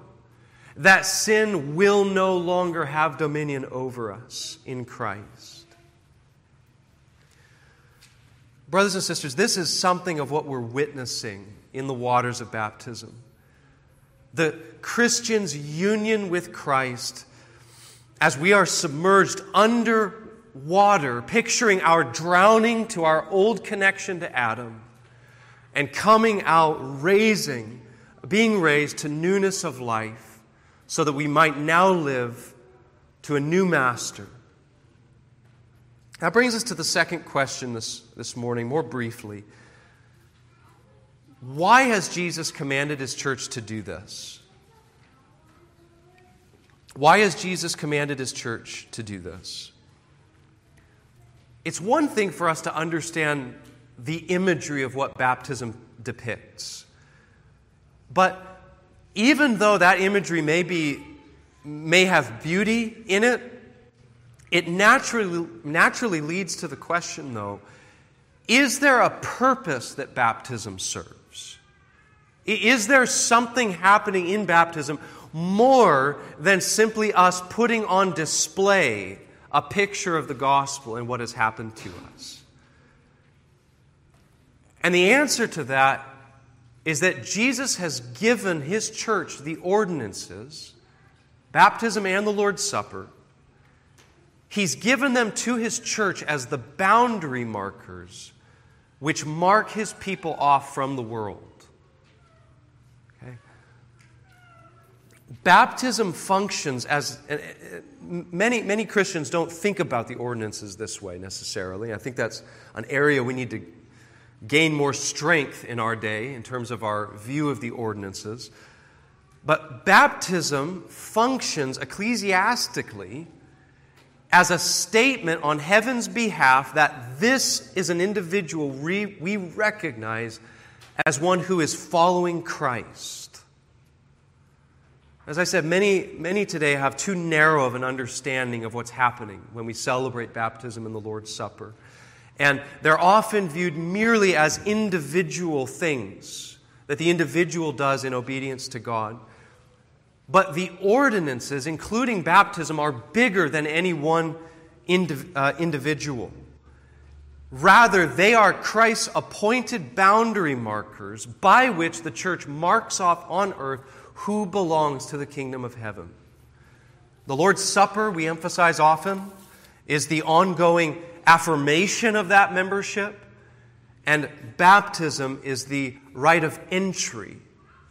That sin will no longer have dominion over us in Christ. Brothers and sisters, this is something of what we're witnessing in the waters of baptism. The Christian's union with Christ as we are submerged under water, picturing our drowning to our old connection to Adam, and coming out, raising, being raised to newness of life, so that we might now live to a new master that brings us to the second question this, this morning, more briefly. Why has Jesus commanded his church to do this? Why has Jesus commanded his church to do this? It's one thing for us to understand the imagery of what baptism depicts. But even though that imagery may, be, may have beauty in it, it naturally, naturally leads to the question, though is there a purpose that baptism serves? Is there something happening in baptism more than simply us putting on display a picture of the gospel and what has happened to us? And the answer to that is that Jesus has given his church the ordinances, baptism and the Lord's Supper, He's given them to his church as the boundary markers which mark his people off from the world. Okay? Baptism functions as uh, uh, many, many Christians don't think about the ordinances this way necessarily. I think that's an area we need to gain more strength in our day in terms of our view of the ordinances. But baptism functions ecclesiastically as a statement on heaven's behalf that this is an individual we, we recognize as one who is following Christ. As I said, many, many today have too narrow of an understanding of what's happening when we celebrate baptism and the Lord's Supper. And they're often viewed merely as individual things that the individual does in obedience to God. But the ordinances, including baptism, are bigger than any one indiv- uh, individual. Rather, they are Christ's appointed boundary markers by which the church marks off on earth who belongs to the kingdom of heaven. The Lord's Supper, we emphasize often, is the ongoing affirmation of that membership, and baptism is the rite of entry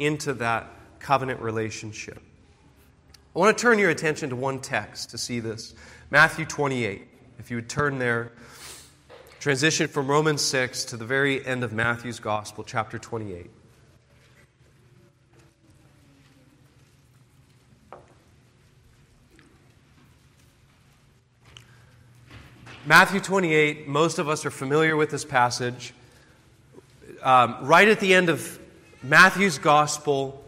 into that covenant relationship. I want to turn your attention to one text to see this Matthew 28. If you would turn there, transition from Romans 6 to the very end of Matthew's Gospel, chapter 28. Matthew 28, most of us are familiar with this passage. Um, right at the end of Matthew's Gospel,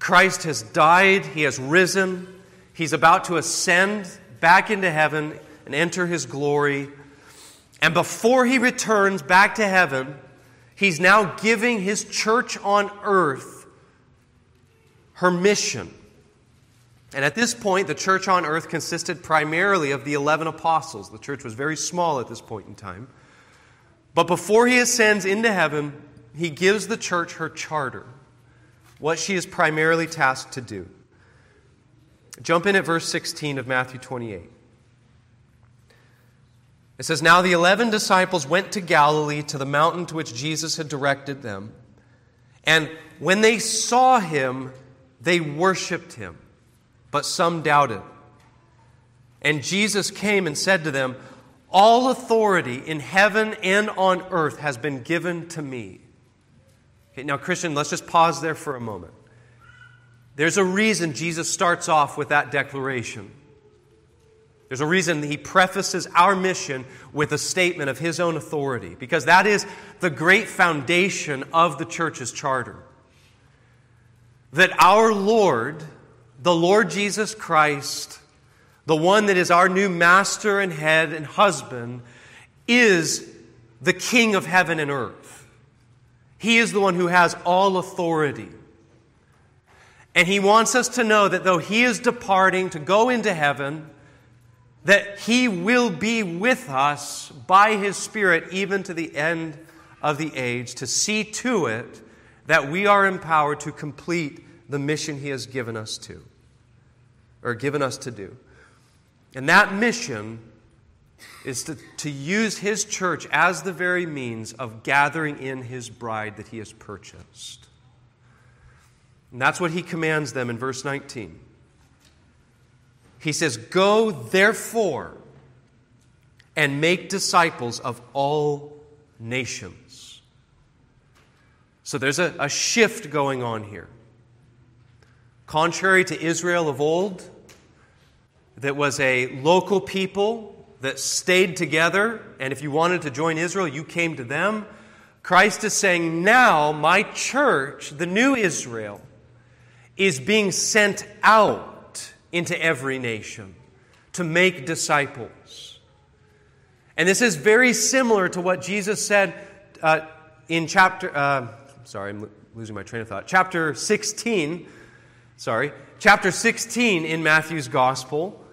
Christ has died, he has risen, he's about to ascend back into heaven and enter his glory. And before he returns back to heaven, he's now giving his church on earth her mission. And at this point, the church on earth consisted primarily of the 11 apostles. The church was very small at this point in time. But before he ascends into heaven, he gives the church her charter, what she is primarily tasked to do. Jump in at verse 16 of Matthew 28. It says, Now the eleven disciples went to Galilee to the mountain to which Jesus had directed them. And when they saw him, they worshiped him, but some doubted. And Jesus came and said to them, All authority in heaven and on earth has been given to me. Okay, now, Christian, let's just pause there for a moment. There's a reason Jesus starts off with that declaration. There's a reason he prefaces our mission with a statement of his own authority, because that is the great foundation of the church's charter. That our Lord, the Lord Jesus Christ, the one that is our new master and head and husband, is the King of heaven and earth. He is the one who has all authority. And he wants us to know that though he is departing to go into heaven, that He will be with us by His Spirit even to the end of the age to see to it that we are empowered to complete the mission He has given us to, or given us to do. And that mission is to, to use His church as the very means of gathering in His bride that He has purchased. And that's what He commands them in verse 19. He says, Go therefore and make disciples of all nations. So there's a, a shift going on here. Contrary to Israel of old, that was a local people that stayed together, and if you wanted to join Israel, you came to them. Christ is saying, Now my church, the new Israel, is being sent out into every nation to make disciples. And this is very similar to what Jesus said uh, in chapter, uh, sorry, I'm losing my train of thought. Chapter 16, sorry, chapter 16 in Matthew's gospel,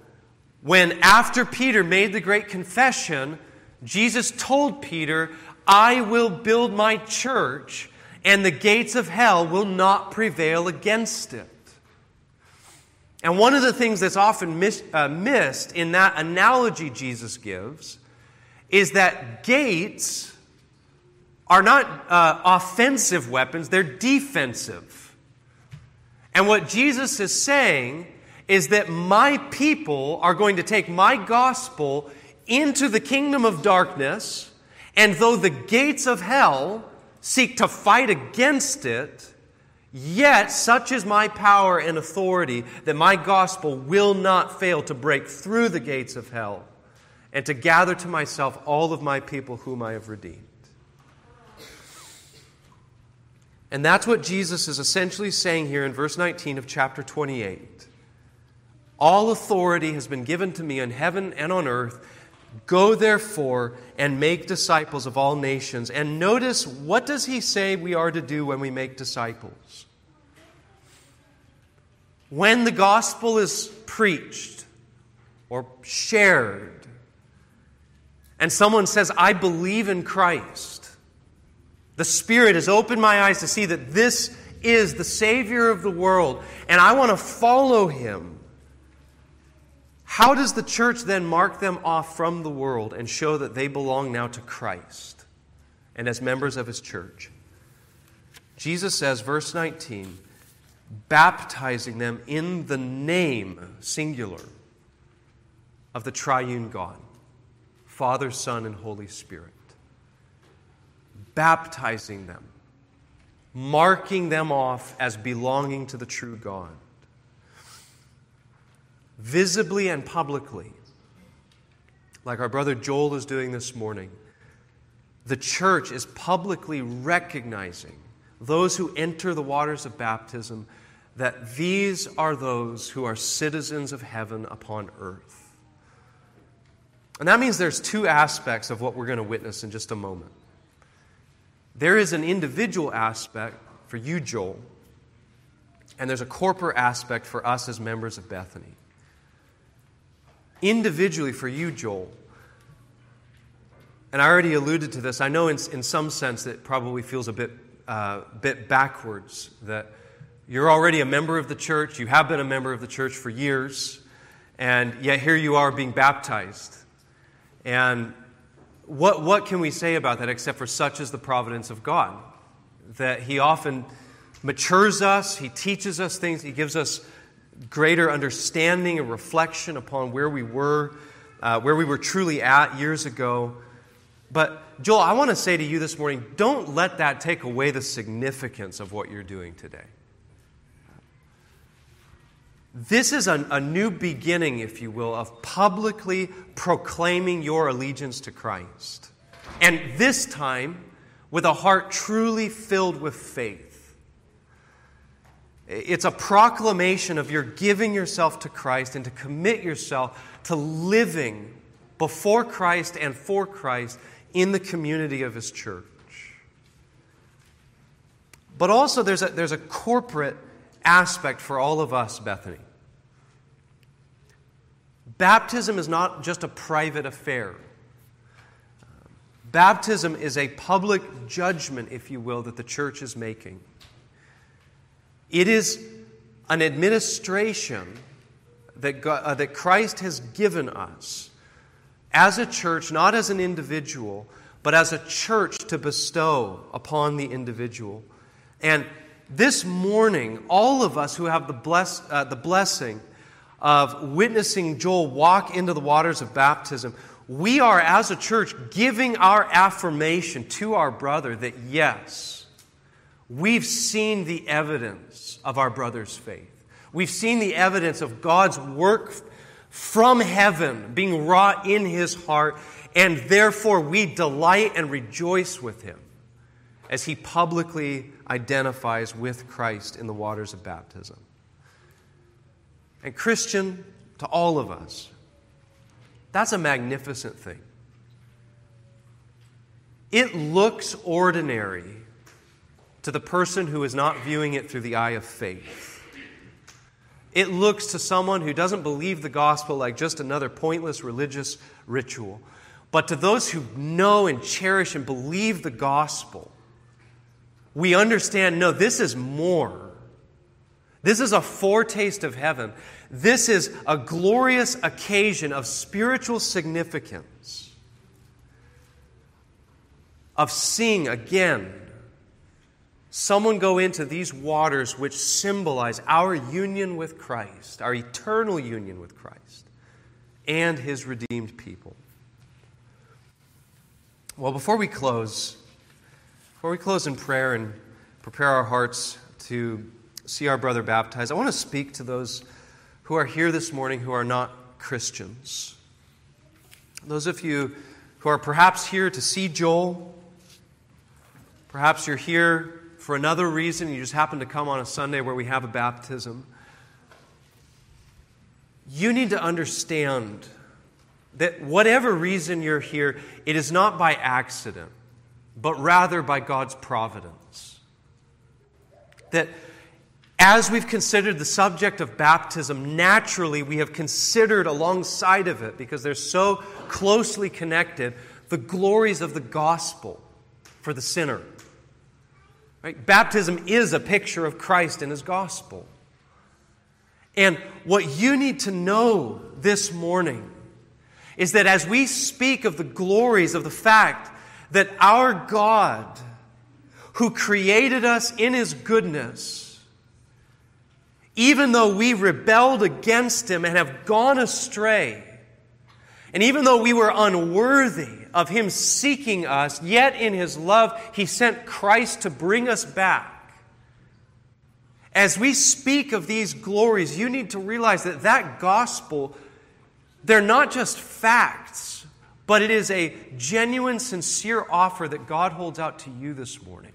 when after Peter made the great confession, Jesus told Peter, I will build my church, and the gates of hell will not prevail against it. And one of the things that's often miss, uh, missed in that analogy Jesus gives is that gates are not uh, offensive weapons, they're defensive. And what Jesus is saying is that my people are going to take my gospel into the kingdom of darkness, and though the gates of hell seek to fight against it, Yet, such is my power and authority that my gospel will not fail to break through the gates of hell and to gather to myself all of my people whom I have redeemed. And that's what Jesus is essentially saying here in verse 19 of chapter 28. All authority has been given to me in heaven and on earth. Go therefore and make disciples of all nations. And notice what does he say we are to do when we make disciples? When the gospel is preached or shared, and someone says, I believe in Christ, the Spirit has opened my eyes to see that this is the Savior of the world, and I want to follow Him. How does the church then mark them off from the world and show that they belong now to Christ and as members of His church? Jesus says, verse 19, baptizing them in the name, singular, of the triune God Father, Son, and Holy Spirit. Baptizing them, marking them off as belonging to the true God. Visibly and publicly, like our brother Joel is doing this morning, the church is publicly recognizing those who enter the waters of baptism, that these are those who are citizens of heaven upon earth. And that means there's two aspects of what we're going to witness in just a moment. There is an individual aspect for you, Joel, and there's a corporate aspect for us as members of Bethany. Individually, for you, Joel, and I already alluded to this, I know in, in some sense it probably feels a bit, uh, bit backwards that you're already a member of the church, you have been a member of the church for years, and yet here you are being baptized. And what, what can we say about that except for such is the providence of God? That He often matures us, He teaches us things, He gives us greater understanding and reflection upon where we were, uh, where we were truly at years ago. But, Joel, I want to say to you this morning don't let that take away the significance of what you're doing today. This is a, a, new beginning, if you will, of publicly proclaiming your allegiance to Christ. And this time, with a heart truly filled with faith. It's a proclamation of your giving yourself to Christ and to commit yourself to living before Christ and for Christ in the community of His church. But also, there's a, there's a corporate aspect for all of us, Bethany. Baptism is not just a private affair. Baptism is a public judgment, if you will, that the church is making. It is an administration that, God, uh, that Christ has given us as a church, not as an individual, but as a church to bestow upon the individual. And this morning, all of us who have the, bless, uh, the blessing of witnessing Joel walk into the waters of baptism, we are, as a church, giving our affirmation to our brother that yes, we've seen the evidence of our brother's faith. We've seen the evidence of God's work from heaven being wrought in his heart, and therefore we delight and rejoice with him as he publicly identifies with Christ in the waters of baptism. And, Christian, to all of us, that's a magnificent thing. It looks ordinary to the person who is not viewing it through the eye of faith. It looks to someone who doesn't believe the gospel like just another pointless religious ritual. But to those who know and cherish and believe the gospel, we understand no, this is more. This is a foretaste of heaven. This is a glorious occasion of spiritual significance, of seeing again someone go into these waters which symbolize our union with Christ, our eternal union with Christ, and his redeemed people. Well, before we close, before we close in prayer and prepare our hearts to see our brother baptized, I want to speak to those who are here this morning who are not Christians. Those of you who are perhaps here to see Joel, perhaps you're here for another reason, you just happen to come on a Sunday where we have a baptism. You need to understand that whatever reason you're here, it is not by accident, but rather by God's providence. That as we've considered the subject of baptism, naturally we have considered alongside of it, because they're so closely connected, the glories of the gospel for the sinner. Right? Baptism is a picture of Christ and his gospel. And what you need to know this morning is that as we speak of the glories of the fact that our God, who created us in his goodness, even though we rebelled against him and have gone astray, and even though we were unworthy of him seeking us, yet in his love, he sent Christ to bring us back. As we speak of these glories, you need to realize that that gospel, they're not just facts, but it is a genuine, sincere offer that God holds out to you this morning.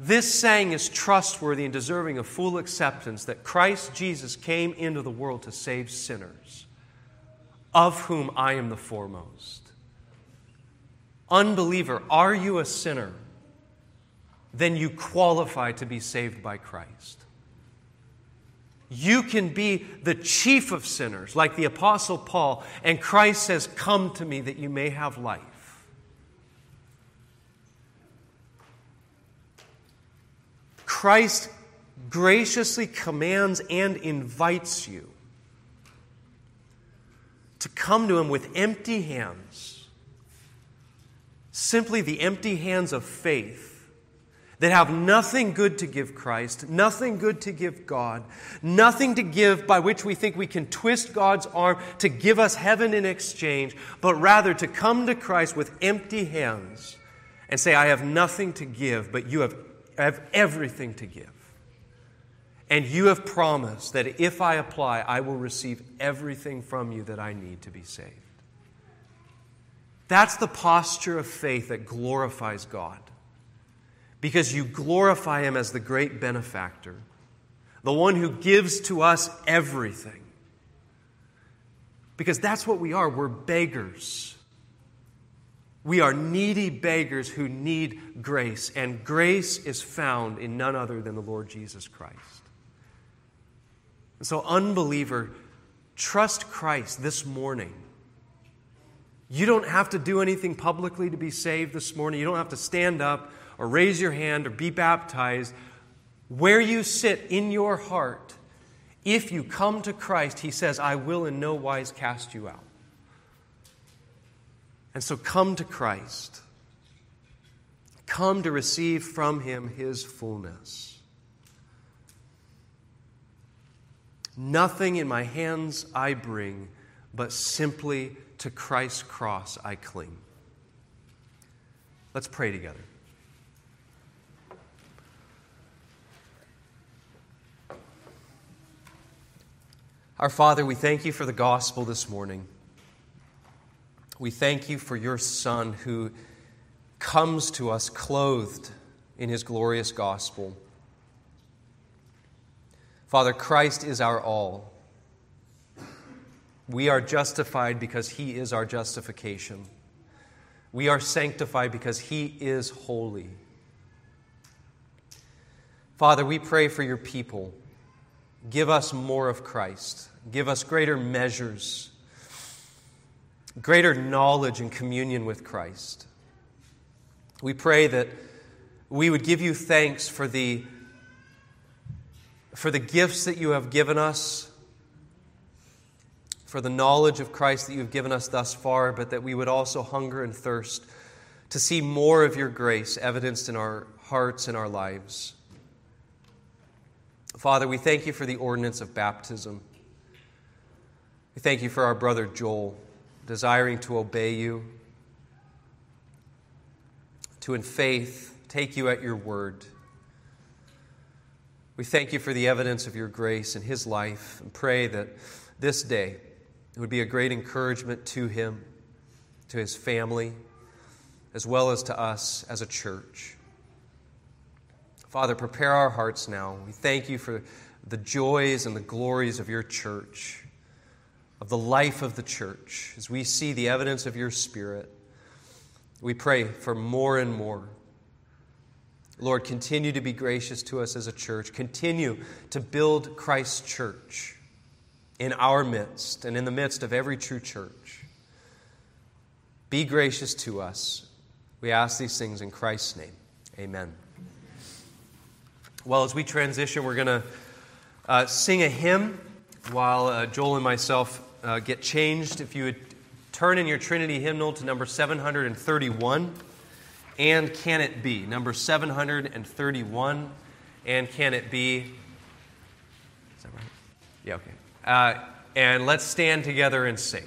This saying is trustworthy and deserving of full acceptance that Christ Jesus came into the world to save sinners, of whom I am the foremost. Unbeliever, are you a sinner? then you qualify to be saved by Christ. You can be the chief of sinners, like the Apostle Paul, and Christ says, Come to me that you may have life. Christ graciously commands and invites you to come to Him with empty hands, simply the empty hands of faith that have nothing good to give Christ, nothing good to give God, nothing to give by which we think we can twist God's arm to give us heaven in exchange, but rather to come to Christ with empty hands and say, I have nothing to give, but you have, have everything to give. And you have promised that if I apply, I will receive everything from you that I need to be saved. That's the posture of faith that glorifies God because you glorify Him as the great benefactor, the one who gives to us everything. Because that's what we are. We're beggars. We are needy beggars who need grace, and grace is found in none other than the Lord Jesus Christ. And so, unbeliever, trust Christ this morning. You don't have to do anything publicly to be saved this morning. You don't have to stand up or raise your hand or be baptized, where you sit in your heart, if you come to Christ, He says, I will in no wise cast you out. And so come to Christ. Come to receive from Him His fullness. Nothing in my hands I bring, but simply to Christ's cross I cling. Let's pray together. Our Father, we thank you for the gospel this morning. We thank you for your Son who comes to us clothed in his glorious gospel. Father, Christ is our all. We are justified because he is our justification. We are sanctified because he is holy. Father, we pray for your people. Give us more of Christ. Give us greater measures, greater knowledge and communion with Christ. We pray that we would give you thanks for the, for the gifts that you have given us, for the knowledge of Christ that you have given us thus far, but that we would also hunger and thirst to see more of your grace evidenced in our hearts and our lives. Father, we thank you for the ordinance of baptism. We thank you for our brother Joel, desiring to obey you, to in faith take you at your word. We thank you for the evidence of your grace in his life and pray that this day would be a great encouragement to him, to his family, as well as to us as a church. Father, prepare our hearts now. We thank you for the joys and the glories of your church, of the life of the church. As we see the evidence of your Spirit, we pray for more and more. Lord, continue to be gracious to us as a church. Continue to build Christ's church in our midst and in the midst of every true church. Be gracious to us. We ask these things in Christ's name. Amen. Well, as we transition, we're going to uh, sing a hymn while uh, Joel and myself uh, get changed. If you would turn in your Trinity hymnal to number 731, and Can It Be? Number 731, and Can It Be? Is that right? Yeah, okay. Uh, and let's stand together and sing.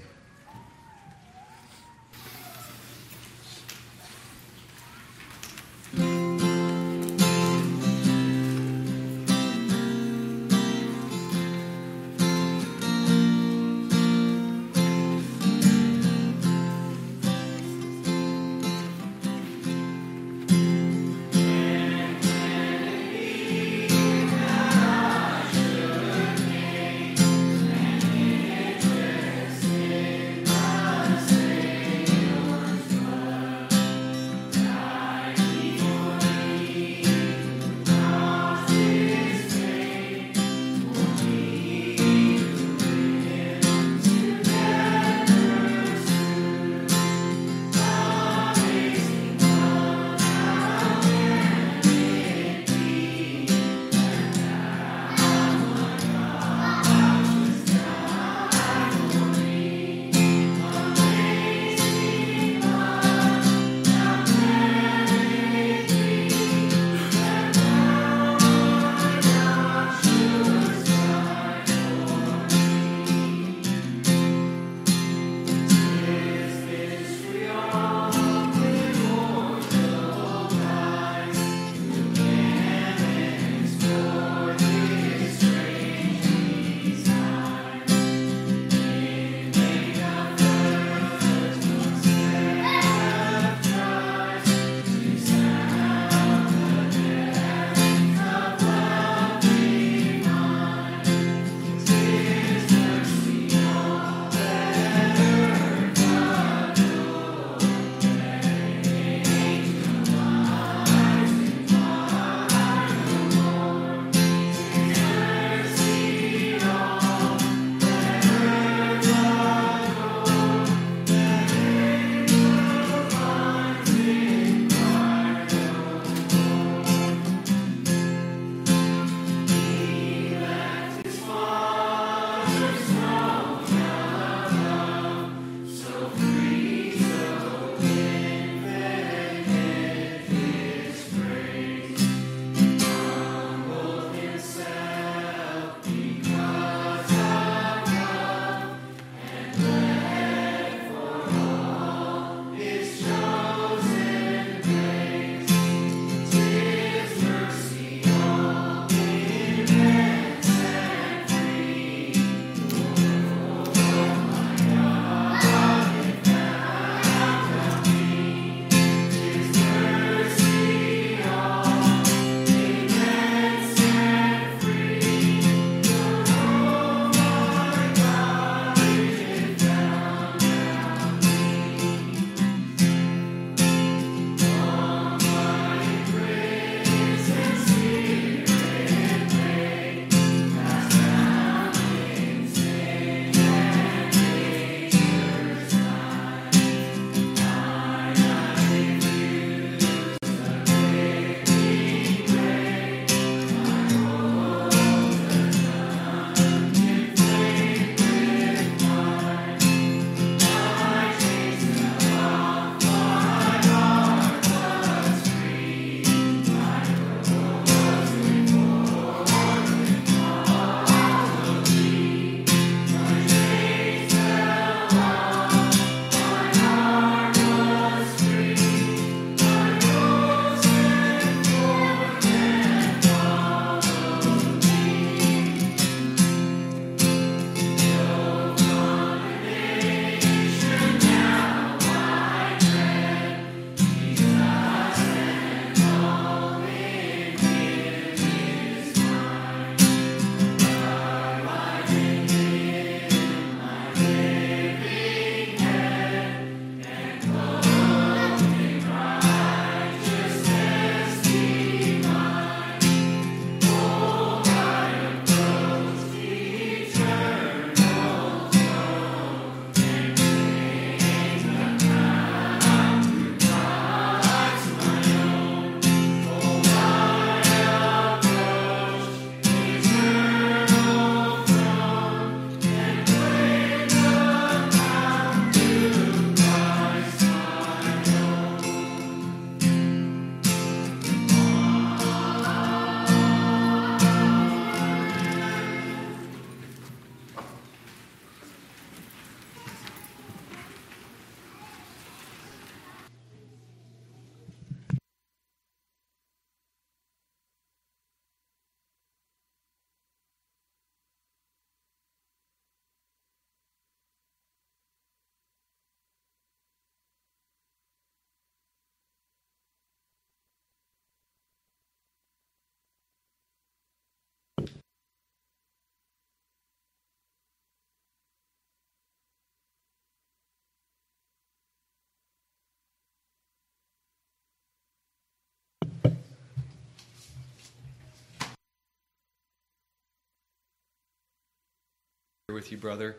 With you, brother.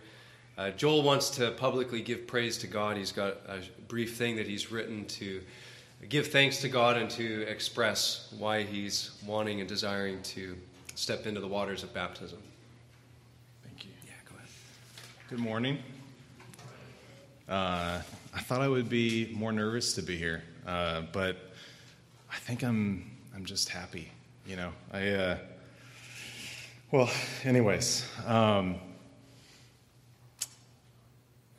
Uh, Joel wants to publicly give praise to God. He's got a brief thing that he's written to give thanks to God and to express why he's wanting and desiring to step into the waters of baptism. Thank you. Yeah, go ahead. Good morning. Uh, I thought I would be more nervous to be here, uh, but I think I'm I'm just happy. You know, I. Uh, well, anyways, um,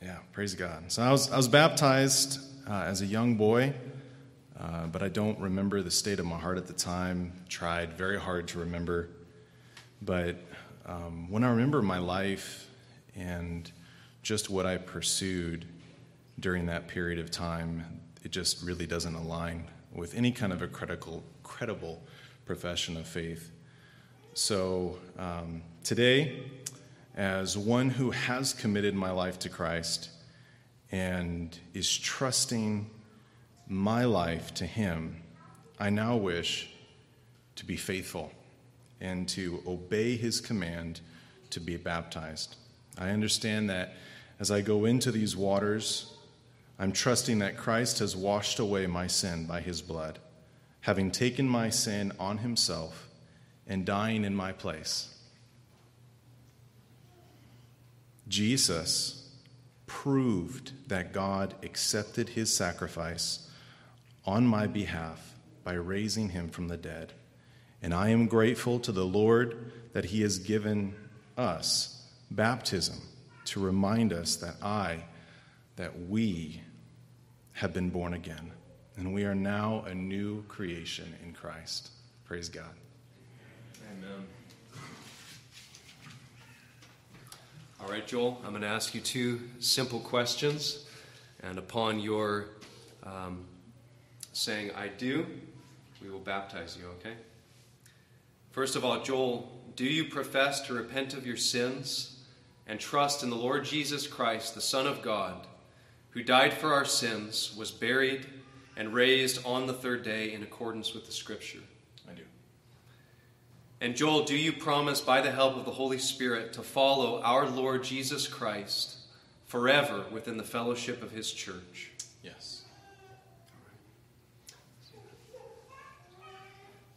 yeah, praise God. So I was I was baptized uh, as a young boy, uh, but I don't remember the state of my heart at the time. Tried very hard to remember, but um, when I remember my life and just what I pursued during that period of time, it just really doesn't align with any kind of a critical, credible profession of faith. So um, today, as one who has committed my life to Christ and is trusting my life to Him, I now wish to be faithful and to obey His command to be baptized. I understand that as I go into these waters, I'm trusting that Christ has washed away my sin by his blood, having taken my sin on himself and dying in my place. Jesus proved that God accepted his sacrifice on my behalf by raising him from the dead. And I am grateful to the Lord that he has given us baptism to remind us that I, that we have been born again, and we are now a new creation in Christ. Praise God. Amen. All right, Joel, I'm going to ask you two simple questions, and upon your um, saying, I do, we will baptize you, okay? First of all, Joel, do you profess to repent of your sins? and trust in the Lord Jesus Christ, the Son of God, who died for our sins, was buried, and raised on the third day in accordance with the Scripture. And Joel, do you promise by the help of the Holy Spirit to follow our Lord Jesus Christ forever within the fellowship of his church? Yes.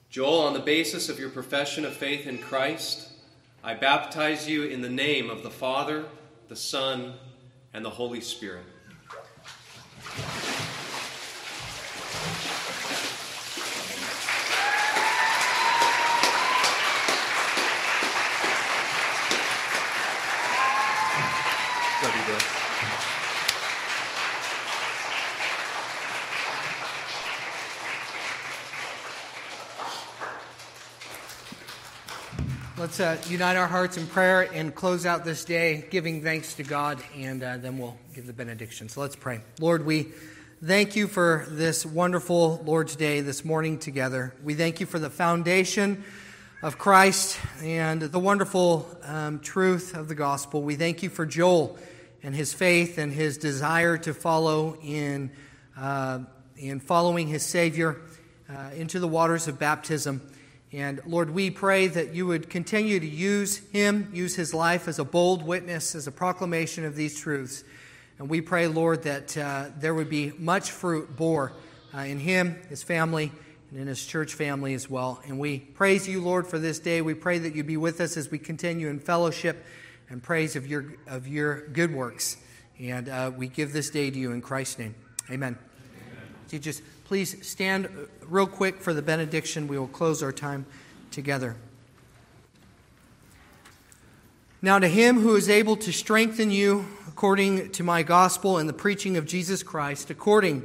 Joel, on the basis of your profession of faith in Christ, I baptize you in the name of the Father, the Son, and the Holy Spirit. Love you, bro. Let's uh, unite our hearts in prayer and close out this day giving thanks to God, and uh, then we'll give the benediction. So let's pray. Lord, we thank you for this wonderful Lord's Day this morning together. We thank you for the foundation of Christ and the wonderful um, truth of the gospel. We thank you for Joel and his faith and his desire to follow in, uh, in following his Savior uh, into the waters of baptism. And Lord, we pray that you would continue to use him, use his life as a bold witness, as a proclamation of these truths. And we pray, Lord, that uh, there would be much fruit bore uh, in him, his family, and in his church family as well. And we praise you, Lord, for this day. We pray that you be with us as we continue in fellowship and praise of your, of your good works. And uh, we give this day to you in Christ's name. Amen. Amen. So just please stand real quick for the benediction. We will close our time together. Now, to him who is able to strengthen you according to my gospel and the preaching of Jesus Christ, according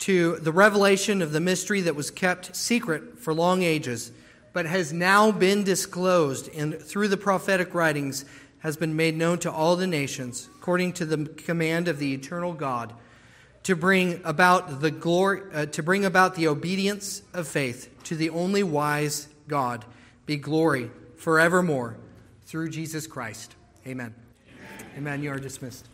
to the revelation of the mystery that was kept secret for long ages, but has now been disclosed and through the prophetic writings has been made known to all the nations, according to the command of the eternal God to bring about the glory uh, to bring about the obedience of faith to the only wise God be glory forevermore through Jesus Christ. Amen. Amen. Amen. You are dismissed.